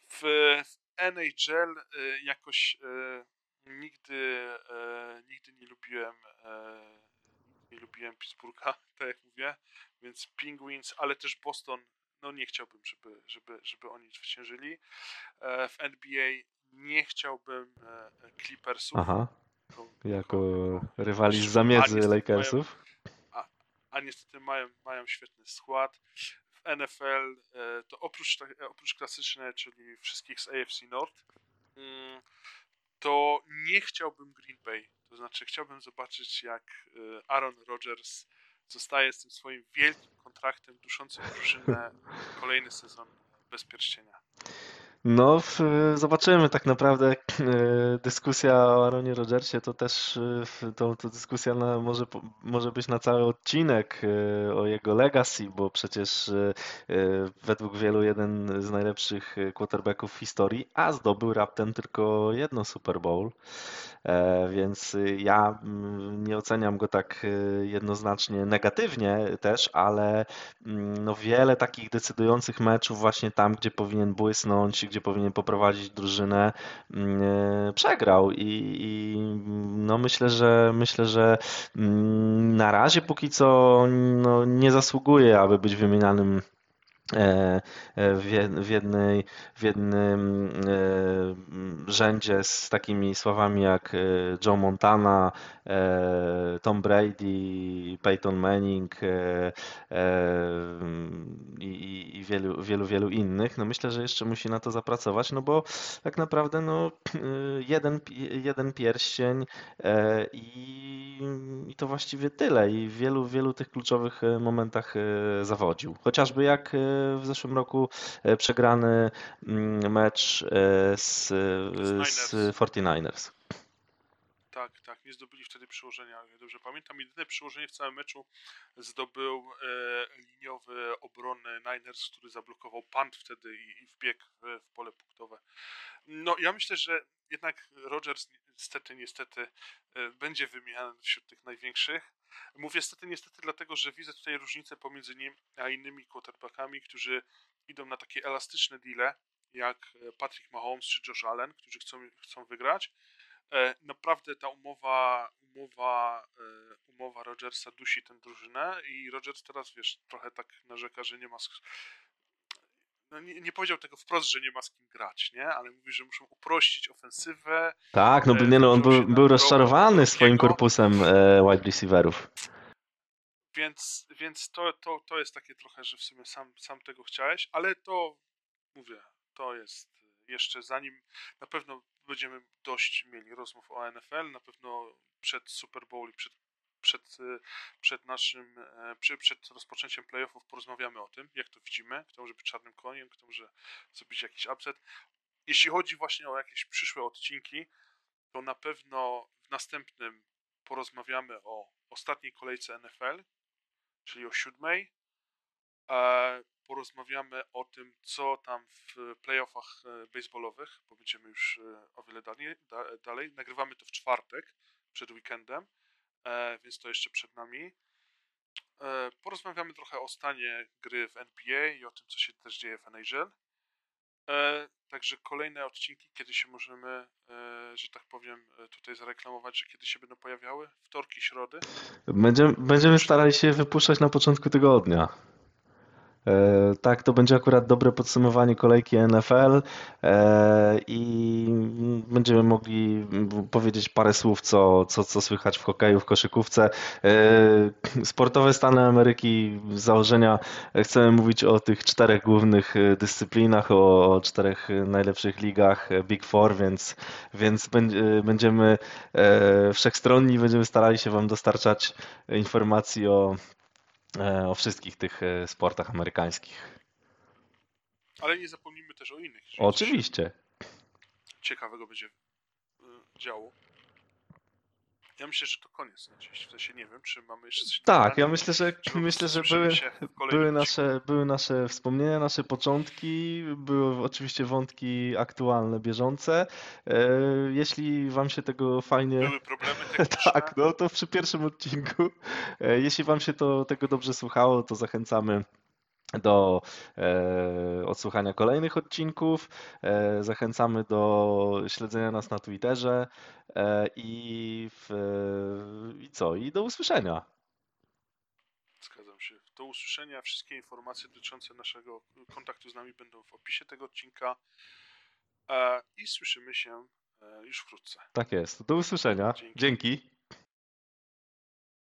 W, w NHL y, jakoś y, nigdy, e, nigdy nie lubiłem e, nie lubiłem Pittsburgha, [LAUGHS] tak jak mówię, więc Penguins, ale też Boston, no nie chciałbym, żeby, żeby, żeby oni zwyciężyli. E, w NBA nie chciałbym e, Clippersów. Aha. Jako, jako rywali z zamiedzy Lakersów. Mają, a, a niestety mają, mają świetny skład. W NFL e, to oprócz, oprócz klasycznej, czyli wszystkich z AFC North, mm, to nie chciałbym Green Bay. To znaczy, chciałbym zobaczyć, jak e, Aaron Rodgers zostaje z tym swoim wielkim kontraktem duszącym drużynę [LAUGHS] kolejny sezon bez pierścienia. No, w, zobaczymy tak naprawdę. e, Dyskusja o Aaronie Rodgersie to też e, w- to, to dyskusja na, może, może być na cały odcinek e, o jego legacy, bo przecież e, e, według wielu jeden z najlepszych e, quarterbacków w historii, a zdobył raptem tylko jedno Super Bowl. E, Więc ja nie oceniam go tak jednoznacznie negatywnie też, ale no wiele takich decydujących meczów właśnie tam, gdzie powinien błysnąć, gdzie powinien poprowadzić drużynę, mm, e, przegrał. I, i no myślę, że myślę, że mm, na razie póki co no, nie zasługuje, aby być wymienianym e, e, w jed- w jednej, w jednym rzędzie z takimi sławami jak Joe Montana, Tom Brady, Peyton Manning e, e, i, i- wielu, wielu, wielu innych. No myślę, że jeszcze musi na to zapracować, no bo tak naprawdę no, jeden, jeden pierścień e, i, i to właściwie tyle. I w wielu, wielu tych kluczowych e, momentach e, zawodził. Chociażby jak e, w zeszłym roku e, przegrany mm, mecz e, z, e, z Niners. 49ers. Nie zdobyli wtedy przyłożenia, dobrze pamiętam. Jedyne przyłożenie w całym meczu zdobył e, liniowy obrony Niners, który zablokował punt wtedy i, i wbiegł w, w pole punktowe. No, ja myślę, że jednak Rodgers niestety, niestety e, będzie wymieniany wśród tych największych. Mówię niestety, niestety, dlatego że widzę tutaj różnicę pomiędzy nim a innymi quarterbackami, którzy idą na takie elastyczne deale, jak e, Patrick Mahomes czy Josh Allen, którzy chcą, chcą wygrać. E, naprawdę ta umowa, umowa, e, umowa Rodgersa dusi tę drużynę i Rodgers teraz, wiesz, trochę tak narzeka, że nie ma. No nie, nie powiedział tego wprost, że nie ma z kim grać, nie? Ale mówi, że muszą uprościć ofensywę. Tak, no, E, nie, no on był, był rozczarowany swoim korpusem e, wide receiverów. Więc, więc to, to, to jest takie trochę, że w sumie sam, sam tego chciałeś, ale to mówię, to jest jeszcze zanim na pewno będziemy dość mieli rozmów o NFL, na pewno przed Super Bowl i przed, przed, y, przed naszym, e, przed rozpoczęciem playoffów porozmawiamy o tym, jak to widzimy, kto może być czarnym koniem, kto może zrobić jakiś upset. Jeśli chodzi właśnie o jakieś przyszłe odcinki, to na pewno w następnym porozmawiamy o ostatniej kolejce NFL, czyli o siódmej. Porozmawiamy o tym, co tam w playoffach e, baseballowych, bo będziemy już e, o wiele dalej, da, dalej. Nagrywamy to w czwartek, przed weekendem, e, więc to jeszcze przed nami. Porozmawiamy trochę o stanie gry w NBA i o tym, co się też dzieje w NHL. Także kolejne odcinki, kiedy się możemy, że tak powiem, tutaj zareklamować, że kiedy się będą pojawiały? Wtorki, środy. Będziemy, będziemy starali się wypuszczać na początku tygodnia. E, Tak, to będzie akurat dobre podsumowanie kolejki NFL e, i będziemy mogli powiedzieć parę słów, co, co, co słychać w hokeju, w koszykówce. E, Sportowe Stany Ameryki z założenia chcemy mówić o tych czterech głównych dyscyplinach, o, czterech najlepszych ligach Big Four, więc, więc będzie- będziemy wszechstronni, będziemy starali się Wam dostarczać informacji o o wszystkich tych e, sportach amerykańskich. Ale nie zapomnijmy też o innych. Oczywiście. Ciekawego będzie y, działo. Ja myślę, że to koniec na dziś. W sensie nie wiem, czy mamy jeszcze coś Tak, ja myślę, że myślę, że były, były nasze, były nasze wspomnienia, nasze początki, były oczywiście wątki aktualne, bieżące. E, Jeśli Wam się tego fajnie Były problemy [LAUGHS] techniczne. Tak, no to przy pierwszym odcinku. E, Jeśli Wam się to tego dobrze słuchało, to zachęcamy do e, odsłuchania kolejnych odcinków. E, zachęcamy do śledzenia nas na Twitterze e, i, w, i co? I do usłyszenia. Zgadzam się. Do usłyszenia. Wszystkie informacje dotyczące naszego kontaktu z nami będą w opisie tego odcinka. E, I słyszymy się e, już wkrótce. Tak jest. Do usłyszenia. Dzięki. Dzięki.